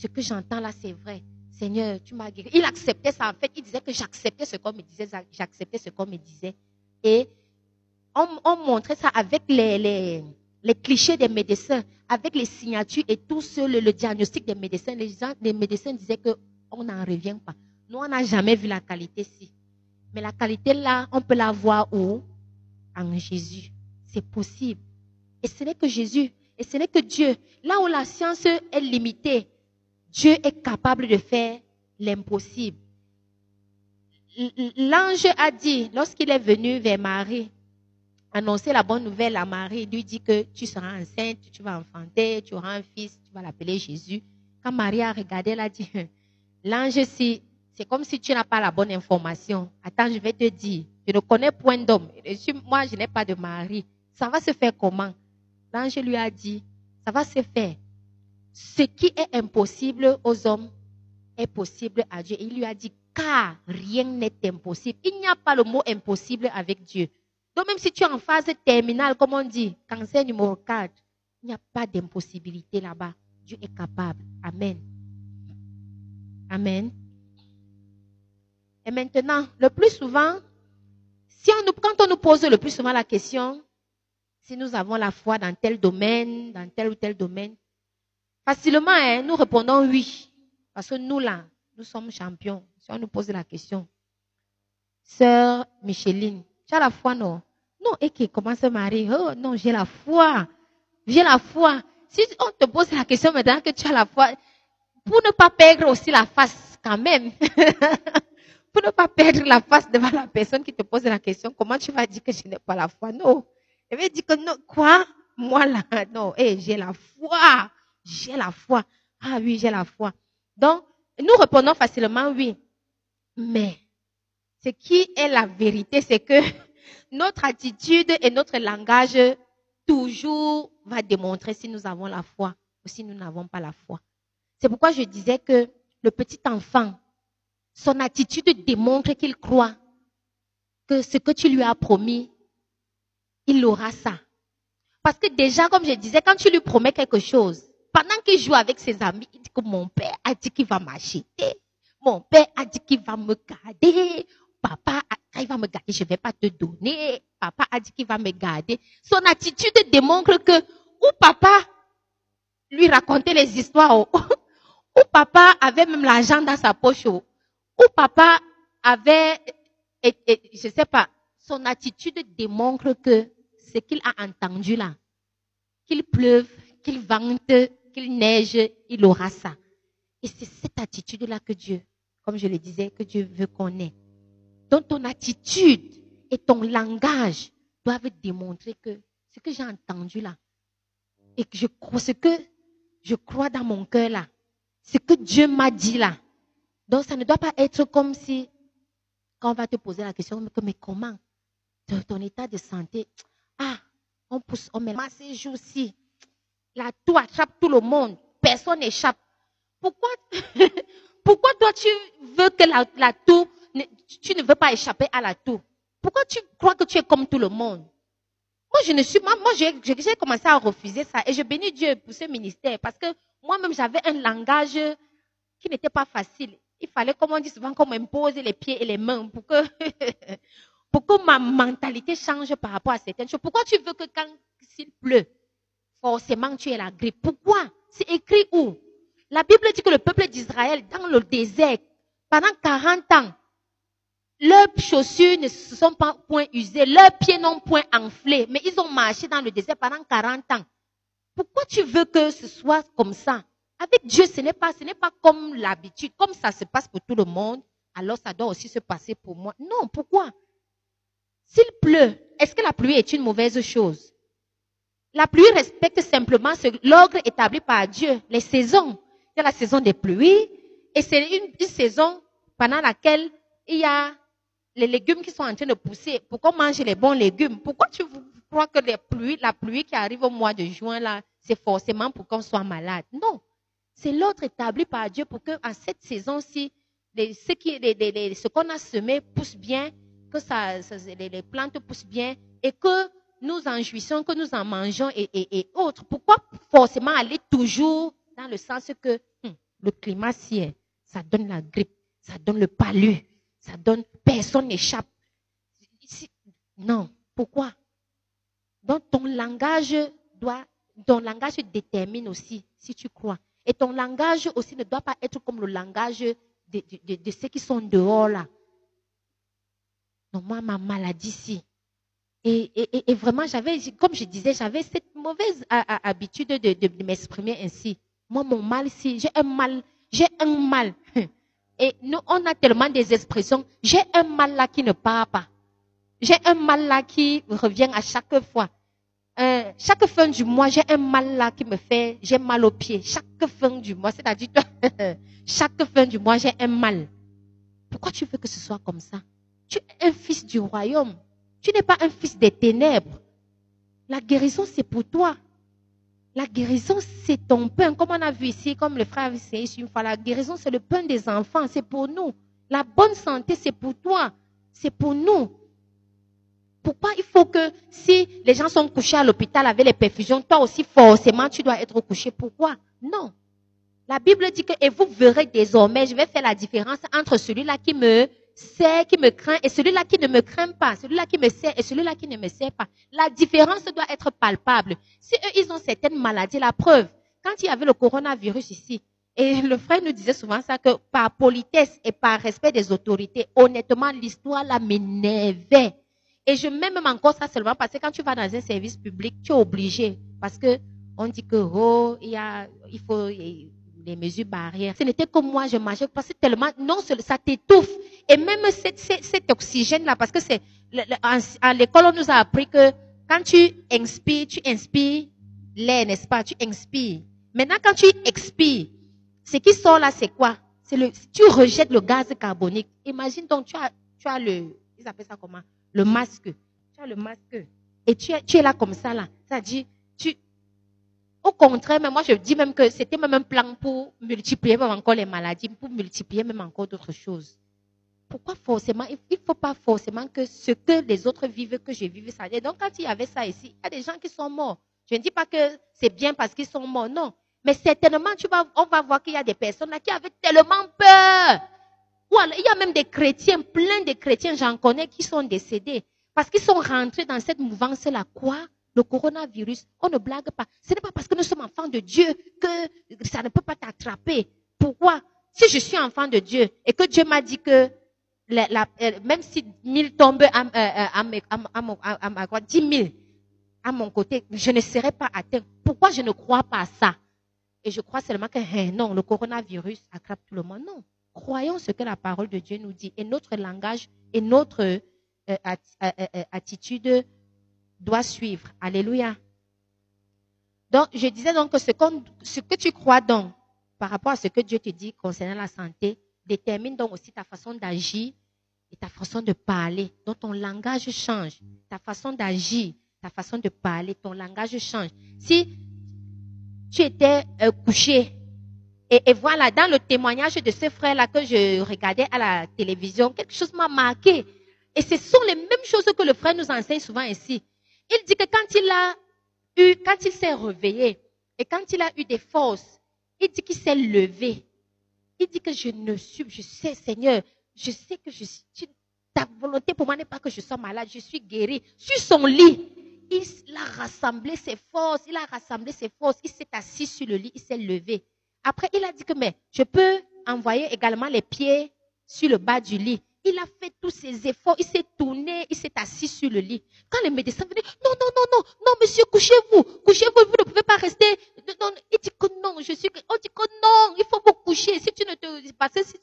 ce que j'entends là, c'est vrai. Seigneur, tu m'as guéri. Il acceptait ça. En fait, il disait que j'acceptais ce qu'on me disait, j'acceptais ce qu'on me disait. Et on, montrait ça avec les, clichés des médecins, avec les signatures et tout ce, le, diagnostic des médecins, les, gens, les médecins disaient qu'on n'en revient pas. Nous, on n'a jamais vu la qualité ci. Mais la qualité là, on peut la voir où? En Jésus. C'est possible. Et ce n'est que Jésus. Et ce n'est que Dieu. Là où la science est limitée, Dieu est capable de faire l'impossible. L'ange a dit, lorsqu'il est venu vers Marie, annoncer la bonne nouvelle à Marie, lui dit que tu seras enceinte, tu vas enfanter, tu auras un fils, tu vas l'appeler Jésus. Quand Marie a regardé, elle a dit, l'ange, si, c'est comme si tu n'as pas la bonne information. Attends, je vais te dire, je ne connais point d'homme. Moi, je n'ai pas de mari. Ça va se faire comment? L'ange lui a dit, ça va se faire. Ce qui est impossible aux hommes est possible à Dieu. il lui a dit, car rien n'est impossible. Il n'y a pas le mot impossible avec Dieu. Donc même si tu es en phase terminale, comme on dit, cancer numéro 4, il n'y a pas d'impossibilité là-bas. Dieu est capable. Amen. Amen. Et maintenant, le plus souvent, si on nous, quand on nous pose le plus souvent la question, si nous avons la foi dans tel domaine, dans tel ou tel domaine, facilement, hein, nous répondons oui. Parce que nous, là, nous sommes champions. Si on nous pose la question, Sœur Micheline, tu as la foi, non? Non, et qui? Commence à marier Oh, non, j'ai la foi. J'ai la foi. Si on te pose la question maintenant que tu as la foi, pour ne pas perdre aussi la face quand même, pour ne pas perdre la face devant la personne qui te pose la question, comment tu vas dire que je n'ai pas la foi? Non. Elle va dire que non, quoi? Moi là, non, hey, eh, j'ai la foi. J'ai la foi. Ah oui, j'ai la foi. Donc, nous répondons facilement oui. Mais, ce qui est la vérité, c'est que notre attitude et notre langage toujours va démontrer si nous avons la foi ou si nous n'avons pas la foi. C'est pourquoi je disais que le petit enfant, son attitude démontre qu'il croit que ce que tu lui as promis, il aura ça. Parce que déjà, comme je disais, quand tu lui promets quelque chose, pendant qu'il joue avec ses amis, il dit que mon père a dit qu'il va m'acheter. Mon père a dit qu'il va me garder. Papa, il va me garder, je ne vais pas te donner. Papa a dit qu'il va me garder. Son attitude démontre que, ou papa lui racontait les histoires, ou papa avait même l'argent dans sa poche, ou papa avait, je sais pas, son attitude démontre que ce qu'il a entendu là, qu'il pleuve, qu'il vente, qu'il neige, il aura ça. Et c'est cette attitude-là que Dieu, comme je le disais, que Dieu veut qu'on ait. Donc ton attitude et ton langage doivent démontrer que ce que j'ai entendu là, et que je ce que je crois dans mon cœur là, ce que Dieu m'a dit là. Donc ça ne doit pas être comme si, quand on va te poser la question, mais comment ton état de santé, ah, on pousse, on met ces jours-ci. La toux attrape tout le monde. Personne n'échappe. Pourquoi, pourquoi toi tu veux que la, la tu ne veux pas échapper à la toux? Pourquoi tu crois que tu es comme tout le monde? Moi, je ne suis, moi, moi j'ai commencé à refuser ça et je bénis Dieu pour ce ministère parce que moi-même j'avais un langage qui n'était pas facile. Il fallait, comme on dit souvent, qu'on m'impose les pieds et les mains pour que, pour que ma mentalité change par rapport à certaines choses. Pourquoi tu veux que quand s'il pleut, forcément tu aies la grippe. Pourquoi? C'est écrit où? La Bible dit que le peuple d'Israël, dans le désert, pendant 40 ans, leurs chaussures ne se sont pas point usées, leurs pieds n'ont point enflé, mais ils ont marché dans le désert pendant 40 ans. Pourquoi tu veux que ce soit comme ça? Avec Dieu, ce n'est pas, ce n'est pas comme l'habitude, comme ça se passe pour tout le monde, alors ça doit aussi se passer pour moi. Non, pourquoi? S'il pleut, est-ce que la pluie est une mauvaise chose? La pluie respecte simplement l'ordre établi par Dieu, les saisons. Il y a la saison des pluies et c'est une, saison pendant laquelle il y a les légumes qui sont en train de pousser. Pourquoi manger les bons légumes? Pourquoi tu crois que les pluies, la pluie qui arrive au mois de juin, là, c'est forcément pour qu'on soit malade? Non. C'est l'ordre établi par Dieu pour que en cette saison-ci, ce, qu'on a semé pousse bien que les, plantes poussent bien et que nous en jouissons, que nous en mangeons et, autres. Pourquoi forcément aller toujours dans le sens que hum, le climat si ça donne la grippe, ça donne le palu, ça donne personne n'échappe. Non, pourquoi? Donc ton langage doit, ton langage détermine aussi si tu crois. Et ton langage aussi ne doit pas être comme le langage de, ceux qui sont dehors là. Non, moi, ma maladie, ici. Et, vraiment, j'avais, comme je disais, j'avais cette mauvaise habitude de, de m'exprimer ainsi. Moi, mon mal, si j'ai un mal, j'ai un mal. Et nous, on a tellement des expressions. J'ai un mal là qui ne part pas. J'ai un mal là qui revient à chaque fois. Euh, chaque fin du mois, j'ai un mal là qui me fait, j'ai mal au pied. Chaque fin du mois, c'est-à-dire, chaque fin du mois, j'ai un mal. Pourquoi tu veux que ce soit comme ça? Tu es un fils du royaume. Tu n'es pas un fils des ténèbres. La guérison, c'est pour toi. La guérison, c'est ton pain. Comme on a vu ici, comme le frère a vu une fois, la guérison, c'est le pain des enfants. C'est pour nous. La bonne santé, c'est pour toi. C'est pour nous. Pourquoi il faut que si les gens sont couchés à l'hôpital avec les perfusions, toi aussi forcément tu dois être couché Pourquoi? Non. La Bible dit que, et vous verrez désormais, je vais faire la différence entre celui-là qui me sait, qui me craint, et celui-là qui ne me craint pas, celui-là qui me sait et celui-là qui ne me sait pas. La différence doit être palpable. Si eux, ils ont certaines maladies, la preuve, quand il y avait le coronavirus ici, et le frère nous disait souvent ça, que par politesse et par respect des autorités, honnêtement, l'histoire là m'énervait. Et je mets même encore ça seulement parce que quand tu vas dans un service public, tu es obligé. Parce que on dit que, oh, il, il faut les mesures barrières. Ce n'était que moi, je mangeais parce que tellement, non, ça t'étouffe. Et même cet, oxygène-là, parce que c'est, à l'école, on nous a appris que quand tu inspires, tu inspires l'air, n'est-ce pas? Tu inspires. Maintenant, quand tu expires, ce qui sort là, c'est quoi? Le, tu rejettes le gaz carbonique. Imagine donc, tu as, tu as le, ils appellent ça comment? Le masque. Tu as le masque. Et tu es, tu es là comme ça, là. Ça dit, tu, au contraire, mais moi je dis même que c'était même un plan pour multiplier même encore les maladies, pour multiplier même encore d'autres choses. Pourquoi forcément Il ne faut pas forcément que ce que les autres vivent, que je vive ça. Donc quand il y avait ça ici, il y a des gens qui sont morts. Je ne dis pas que c'est bien parce qu'ils sont morts, non. Mais certainement, tu vas, on va voir qu'il y a des personnes là qui avaient tellement peur. Il y a même des chrétiens, plein de chrétiens, j'en connais, qui sont décédés. Parce qu'ils sont rentrés dans cette mouvance-là. Quoi? Le coronavirus, on ne blague pas. Ce n'est pas parce que nous sommes enfants de Dieu que ça ne peut pas t'attraper. Pourquoi? Si je suis enfant de Dieu et que Dieu m'a dit que euh, même si mille tombent à, à, dix mille à mon côté, je ne serai pas atteint. Pourquoi je ne crois pas à ça? Et je crois seulement que hein, non, le coronavirus attrape tout le monde. Non. Croyons ce que la parole de Dieu nous dit et notre langage et notre euh, euh, attitude doit suivre. Alléluia. Donc, je disais donc que ce, ce que tu crois donc par rapport à ce que Dieu te dit concernant la santé détermine donc aussi ta façon d'agir et ta façon de parler. Donc, ton langage change. Ta façon d'agir, ta façon de parler, ton langage change. Si tu étais euh, couché et, et, voilà, dans le témoignage de ce frère-là que je regardais à la télévision, quelque chose m'a marqué. Et ce sont les mêmes choses que le frère nous enseigne souvent ici. Il dit que quand il a eu, quand il s'est réveillé et quand il a eu des forces, il dit qu'il s'est levé. Il dit que je ne suis, je sais, Seigneur, je sais que ta volonté pour moi n'est pas que je sois malade, je suis guéri. Sur son lit, il a rassemblé ses forces, il a rassemblé ses forces, il s'est assis sur le lit, il s'est levé. Après, il a dit que, mais je peux envoyer également les pieds sur le bas du lit. Il a fait tous ses efforts, il s'est tourné, il s'est assis sur le lit. Quand les médecins venaient, non, non, non, non, non, monsieur, couchez-vous, couchez-vous, vous ne pouvez pas rester. Il dit que non, je suis, on dit que non, il faut vous coucher. Si tu ne te, parce que si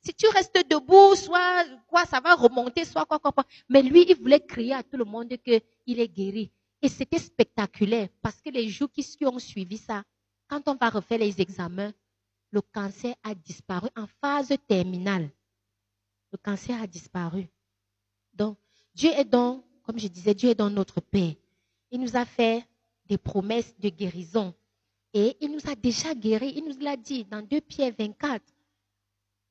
si tu restes debout, soit, quoi, ça va remonter, soit quoi, quoi, quoi. Mais lui, il voulait crier à tout le monde qu'il est guéri. Et c'était spectaculaire parce que les jours qui ont suivi ça, quand on va refaire les examens, le cancer a disparu en phase terminale le cancer a disparu. Donc, Dieu est dans, comme je disais, Dieu est dans notre paix. Il nous a fait des promesses de guérison. Et il nous a déjà guéris. Il nous l'a dit dans 2 Pierre 24.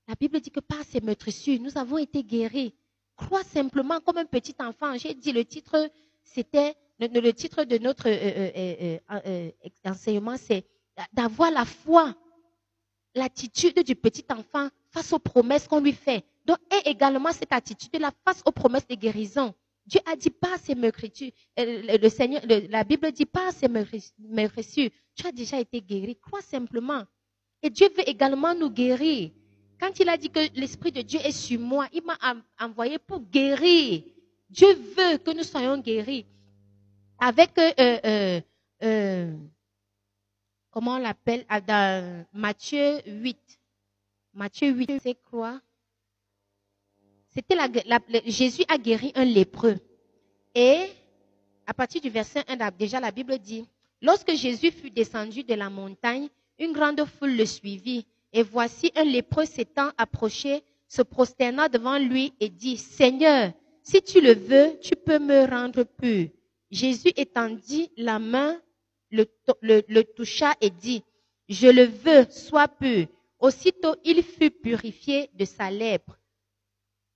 La Bible dit que par ses meurtrissures, nous avons été guéris. Crois simplement comme un petit enfant. J'ai dit le titre, c'était, le, titre de notre euh, euh, euh, enseignement, c'est d'avoir la foi, l'attitude du petit enfant face aux promesses qu'on lui fait. Donc, et également cette attitude-là face aux promesses de guérison. Dieu a dit pas ces meurtrissures. Euh, le Seigneur, la Bible dit pas ces meurtrissures. Tu as déjà été guéri. Crois simplement. Et Dieu veut également nous guérir. Quand il a dit que l'Esprit de Dieu est sur moi, il m'a envoyé pour guérir. Dieu veut que nous soyons guéris. Avec, euh, euh, comment on l'appelle, dans Matthieu 8. Matthieu 8, c'est quoi? C'était Jésus a guéri un lépreux. Et à partir du verset 1, déjà la Bible dit, lorsque Jésus fut descendu de la montagne, une grande foule le suivit. Et voici un lépreux s'étant approché, se prosterna devant lui et dit, Seigneur, si tu le veux, tu peux me rendre pur. Jésus étendit la main, le, le toucha et dit, je le veux, sois pur. Aussitôt il fut purifié de sa lèpre.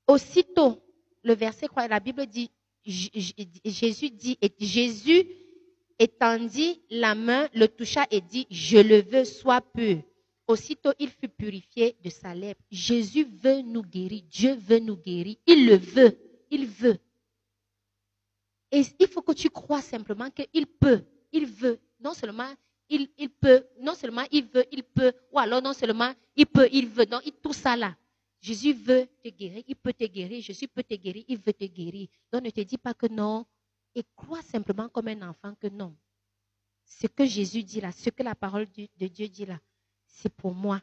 Aussitôt, le verset, la Bible dit, Jésus dit, Jésus étendit la main, le toucha et dit, je le veux, sois pur. Aussitôt, il fut purifié de sa lèpre. Jésus veut nous guérir. Dieu veut nous guérir. Il le veut. Il veut. Et il faut que tu crois simplement qu'il peut. Il veut. Non seulement il, il, peut, non seulement il veut, il peut, ou alors non seulement il peut, il veut. Non, tout ça là. Jésus veut te guérir, il peut te guérir, Jésus peut te guérir, il veut te guérir. Donc ne te dis pas que non et crois simplement comme un enfant que non. Ce que Jésus dit là, ce que la parole de Dieu dit là, c'est pour moi.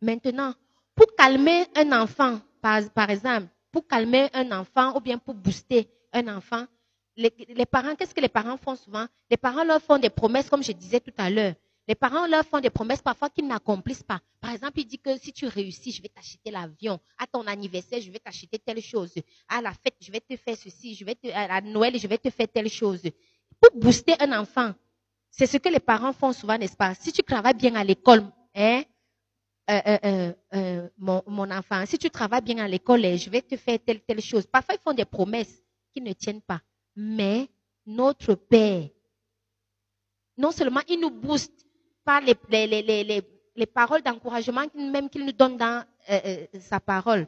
Maintenant, pour calmer un enfant, par, exemple, pour calmer un enfant ou bien pour booster un enfant, les, les parents, qu'est-ce que les parents font souvent? Les parents leur font des promesses, comme je disais tout à l'heure. Les parents leur font des promesses parfois qu'ils n'accomplissent pas. Par exemple, ils disent que si tu réussis, je vais t'acheter l'avion. À ton anniversaire, je vais t'acheter telle chose. À la fête, je vais te faire ceci. Je vais te, à Noël, je vais te faire telle chose. Pour booster un enfant, c'est ce que les parents font souvent, n'est-ce pas? Si tu travailles bien à l'école, hein, euh, euh, euh, mon, mon, enfant, si tu travailles bien à l'école, eh, je vais te faire telle, telle chose. Parfois, ils font des promesses qui ne tiennent pas. Mais notre Père, non seulement il nous booste, les, les, les, les paroles d'encouragement même qu'il nous donne dans euh, euh, sa parole.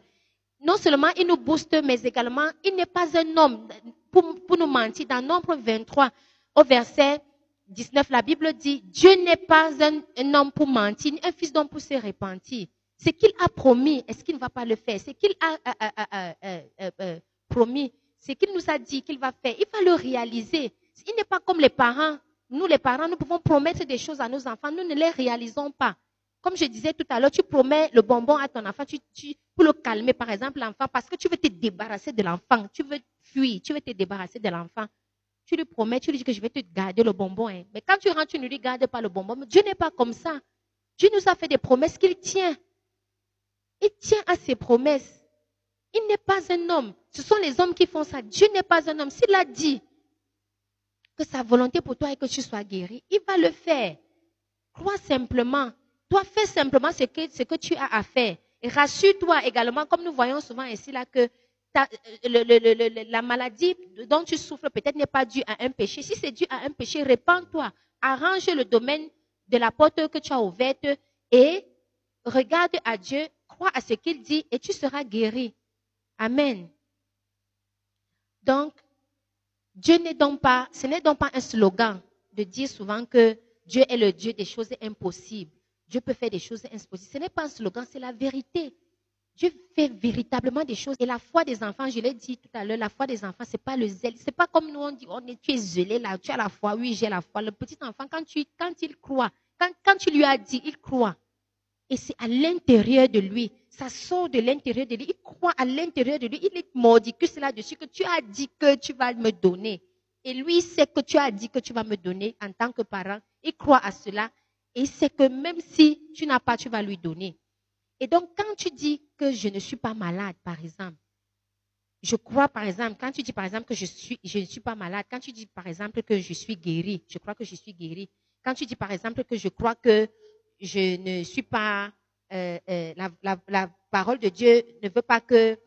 Non seulement il nous booste, mais également il n'est pas un homme pour, pour nous mentir. Dans Nombre 23, au verset 19, la Bible dit, Dieu n'est pas un, homme pour mentir, un fils d'homme pour se repentir. Ce qu'il a promis, est-ce qu'il ne va pas le faire? Ce qu'il a euh, promis, ce qu'il nous a dit qu'il va faire, il va le réaliser. Il n'est pas comme les parents nous, les parents, nous pouvons promettre des choses à nos enfants, nous ne les réalisons pas. Comme je disais tout à l'heure, tu promets le bonbon à ton enfant tu, pour le calmer, par exemple, l'enfant, parce que tu veux te débarrasser de l'enfant, tu veux fuir, tu veux te débarrasser de l'enfant. Tu lui promets, tu lui dis que je vais te garder le bonbon. Hein. Mais quand tu rentres, tu ne lui gardes pas le bonbon. Dieu n'est pas comme ça. Dieu nous a fait des promesses qu'il tient. Il tient à ses promesses. Il n'est pas un homme. Ce sont les hommes qui font ça. Dieu n'est pas un homme. S'il a dit, que sa volonté pour toi est que tu sois guéri, il va le faire. Crois simplement. Toi, fais simplement ce que, tu as à faire. Et rassure-toi également, comme nous voyons souvent ici, là, que la maladie dont tu souffres peut-être n'est pas due à un péché. Si c'est dû à un péché, répands-toi. Arrange le domaine de la porte que tu as ouverte et regarde à Dieu, crois à ce qu'il dit et tu seras guéri. Amen. Donc, Dieu n'est donc pas, ce n'est donc pas un slogan de dire souvent que Dieu est le Dieu des choses impossibles. Dieu peut faire des choses impossibles. Ce n'est pas un slogan, c'est la vérité. Dieu fait véritablement des choses. Et la foi des enfants, je l'ai dit tout à l'heure, la foi des enfants, c'est pas le zèle. C'est pas comme nous on dit, oh, tu es zélé là, tu as la foi. Oui, j'ai la foi. Le petit enfant, quand, tu, quand il croit, quand, quand tu lui as dit, il croit. Et c'est à l'intérieur de lui. Ça sort de l'intérieur de lui. Il croit à l'intérieur de lui. Il est mordicus là-dessus que tu as dit que tu vas me donner. Et lui sait que tu as dit que tu vas me donner en tant que parent. Il croit à cela. Et il sait que même si tu n'as pas, tu vas lui donner. Et donc, quand tu dis que je ne suis pas malade, par exemple, je crois, par exemple, quand tu dis, par exemple, que je, suis, je ne suis pas malade, quand tu dis, par exemple, que je suis guéri, je crois que je suis guéri. Quand tu dis, par exemple, que je crois que je ne suis pas, euh, euh, la, parole de Dieu ne veut pas que,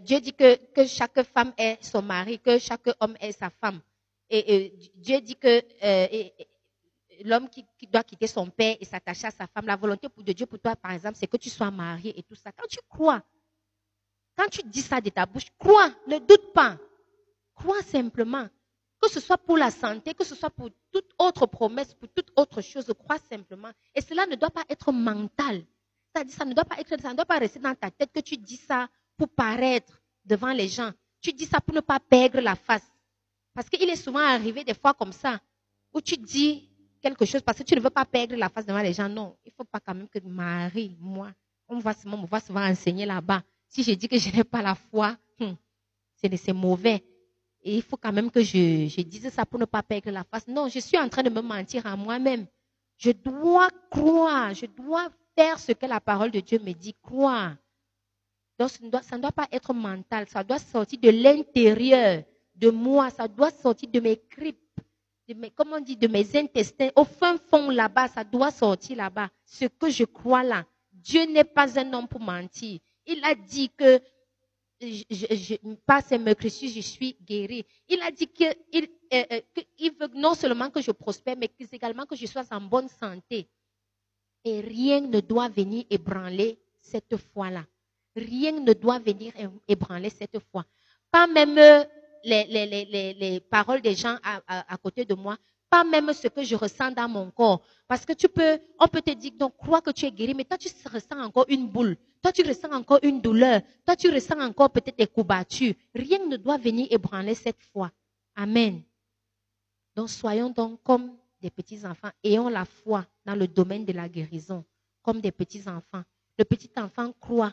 Dieu dit que, que chaque femme est son mari, que chaque homme est sa femme. Et, Dieu dit que euh, l'homme qui, doit quitter son père et s'attacher à sa femme, la volonté de Dieu pour toi, par exemple, c'est que tu sois marié et tout ça. Quand tu crois, Quand tu dis ça de ta bouche, crois, ne doute pas. Crois simplement. Que ce soit pour la santé, que ce soit pour toute autre promesse, pour toute autre chose, crois simplement. Et cela ne doit pas être mental. C'est-à-dire, ça ne doit pas rester dans ta tête que tu dis ça pour paraître devant les gens. Tu dis ça pour ne pas perdre la face. Parce qu'il est souvent arrivé des fois comme ça, où tu dis quelque chose parce que tu ne veux pas perdre la face devant les gens. Non, il ne faut pas quand même que Marie, moi, on va souvent, on va souvent enseigner là-bas. Si je dis que je n'ai pas la foi, hum, c'est mauvais. Et il faut quand même que je, dise ça pour ne pas perdre la face. Non, je suis en train de me mentir à moi-même. Je dois croire, je dois faire ce que la parole de Dieu me dit, croire. Donc, ça ne, doit, ça ne doit pas être mental, ça doit sortir de l'intérieur de moi, ça doit sortir de mes cryptes, de mes, comment on dit, de mes intestins, au fin fond là-bas, ça doit sortir là-bas. Ce que je crois là, Dieu n'est pas un homme pour mentir. Il a dit que je, je, par ses je suis guéri. Il a dit qu'il euh, euh, veut non seulement que je prospère, mais également que je sois en bonne santé. Et rien ne doit venir ébranler cette foi-là. Rien ne doit venir ébranler cette foi. Pas même les, les, les, les paroles des gens à, à, côté de moi, pas même ce que je ressens dans mon corps. Parce que tu peux, on peut te dire, donc crois que tu es guéri, mais toi tu ressens encore une boule. Toi tu ressens encore une douleur. Toi tu ressens encore peut-être des coups battus. Rien ne doit venir ébranler cette foi. Amen. Donc soyons donc comme des petits-enfants. Ayons la foi dans le domaine de la guérison, comme des petits-enfants. Le petit enfant croit.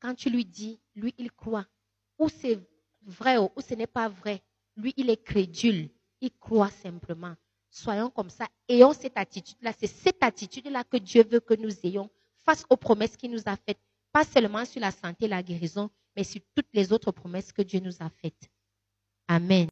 Quand tu lui dis, lui, il croit. Ou c'est vrai ou ce n'est pas vrai. Lui, il est crédule. Il croit simplement. Soyons comme ça. Ayons cette attitude-là. C'est cette attitude-là que Dieu veut que nous ayons face aux promesses qu'il nous a faites. Pas seulement sur la santé et la guérison, mais sur toutes les autres promesses que Dieu nous a faites. Amen.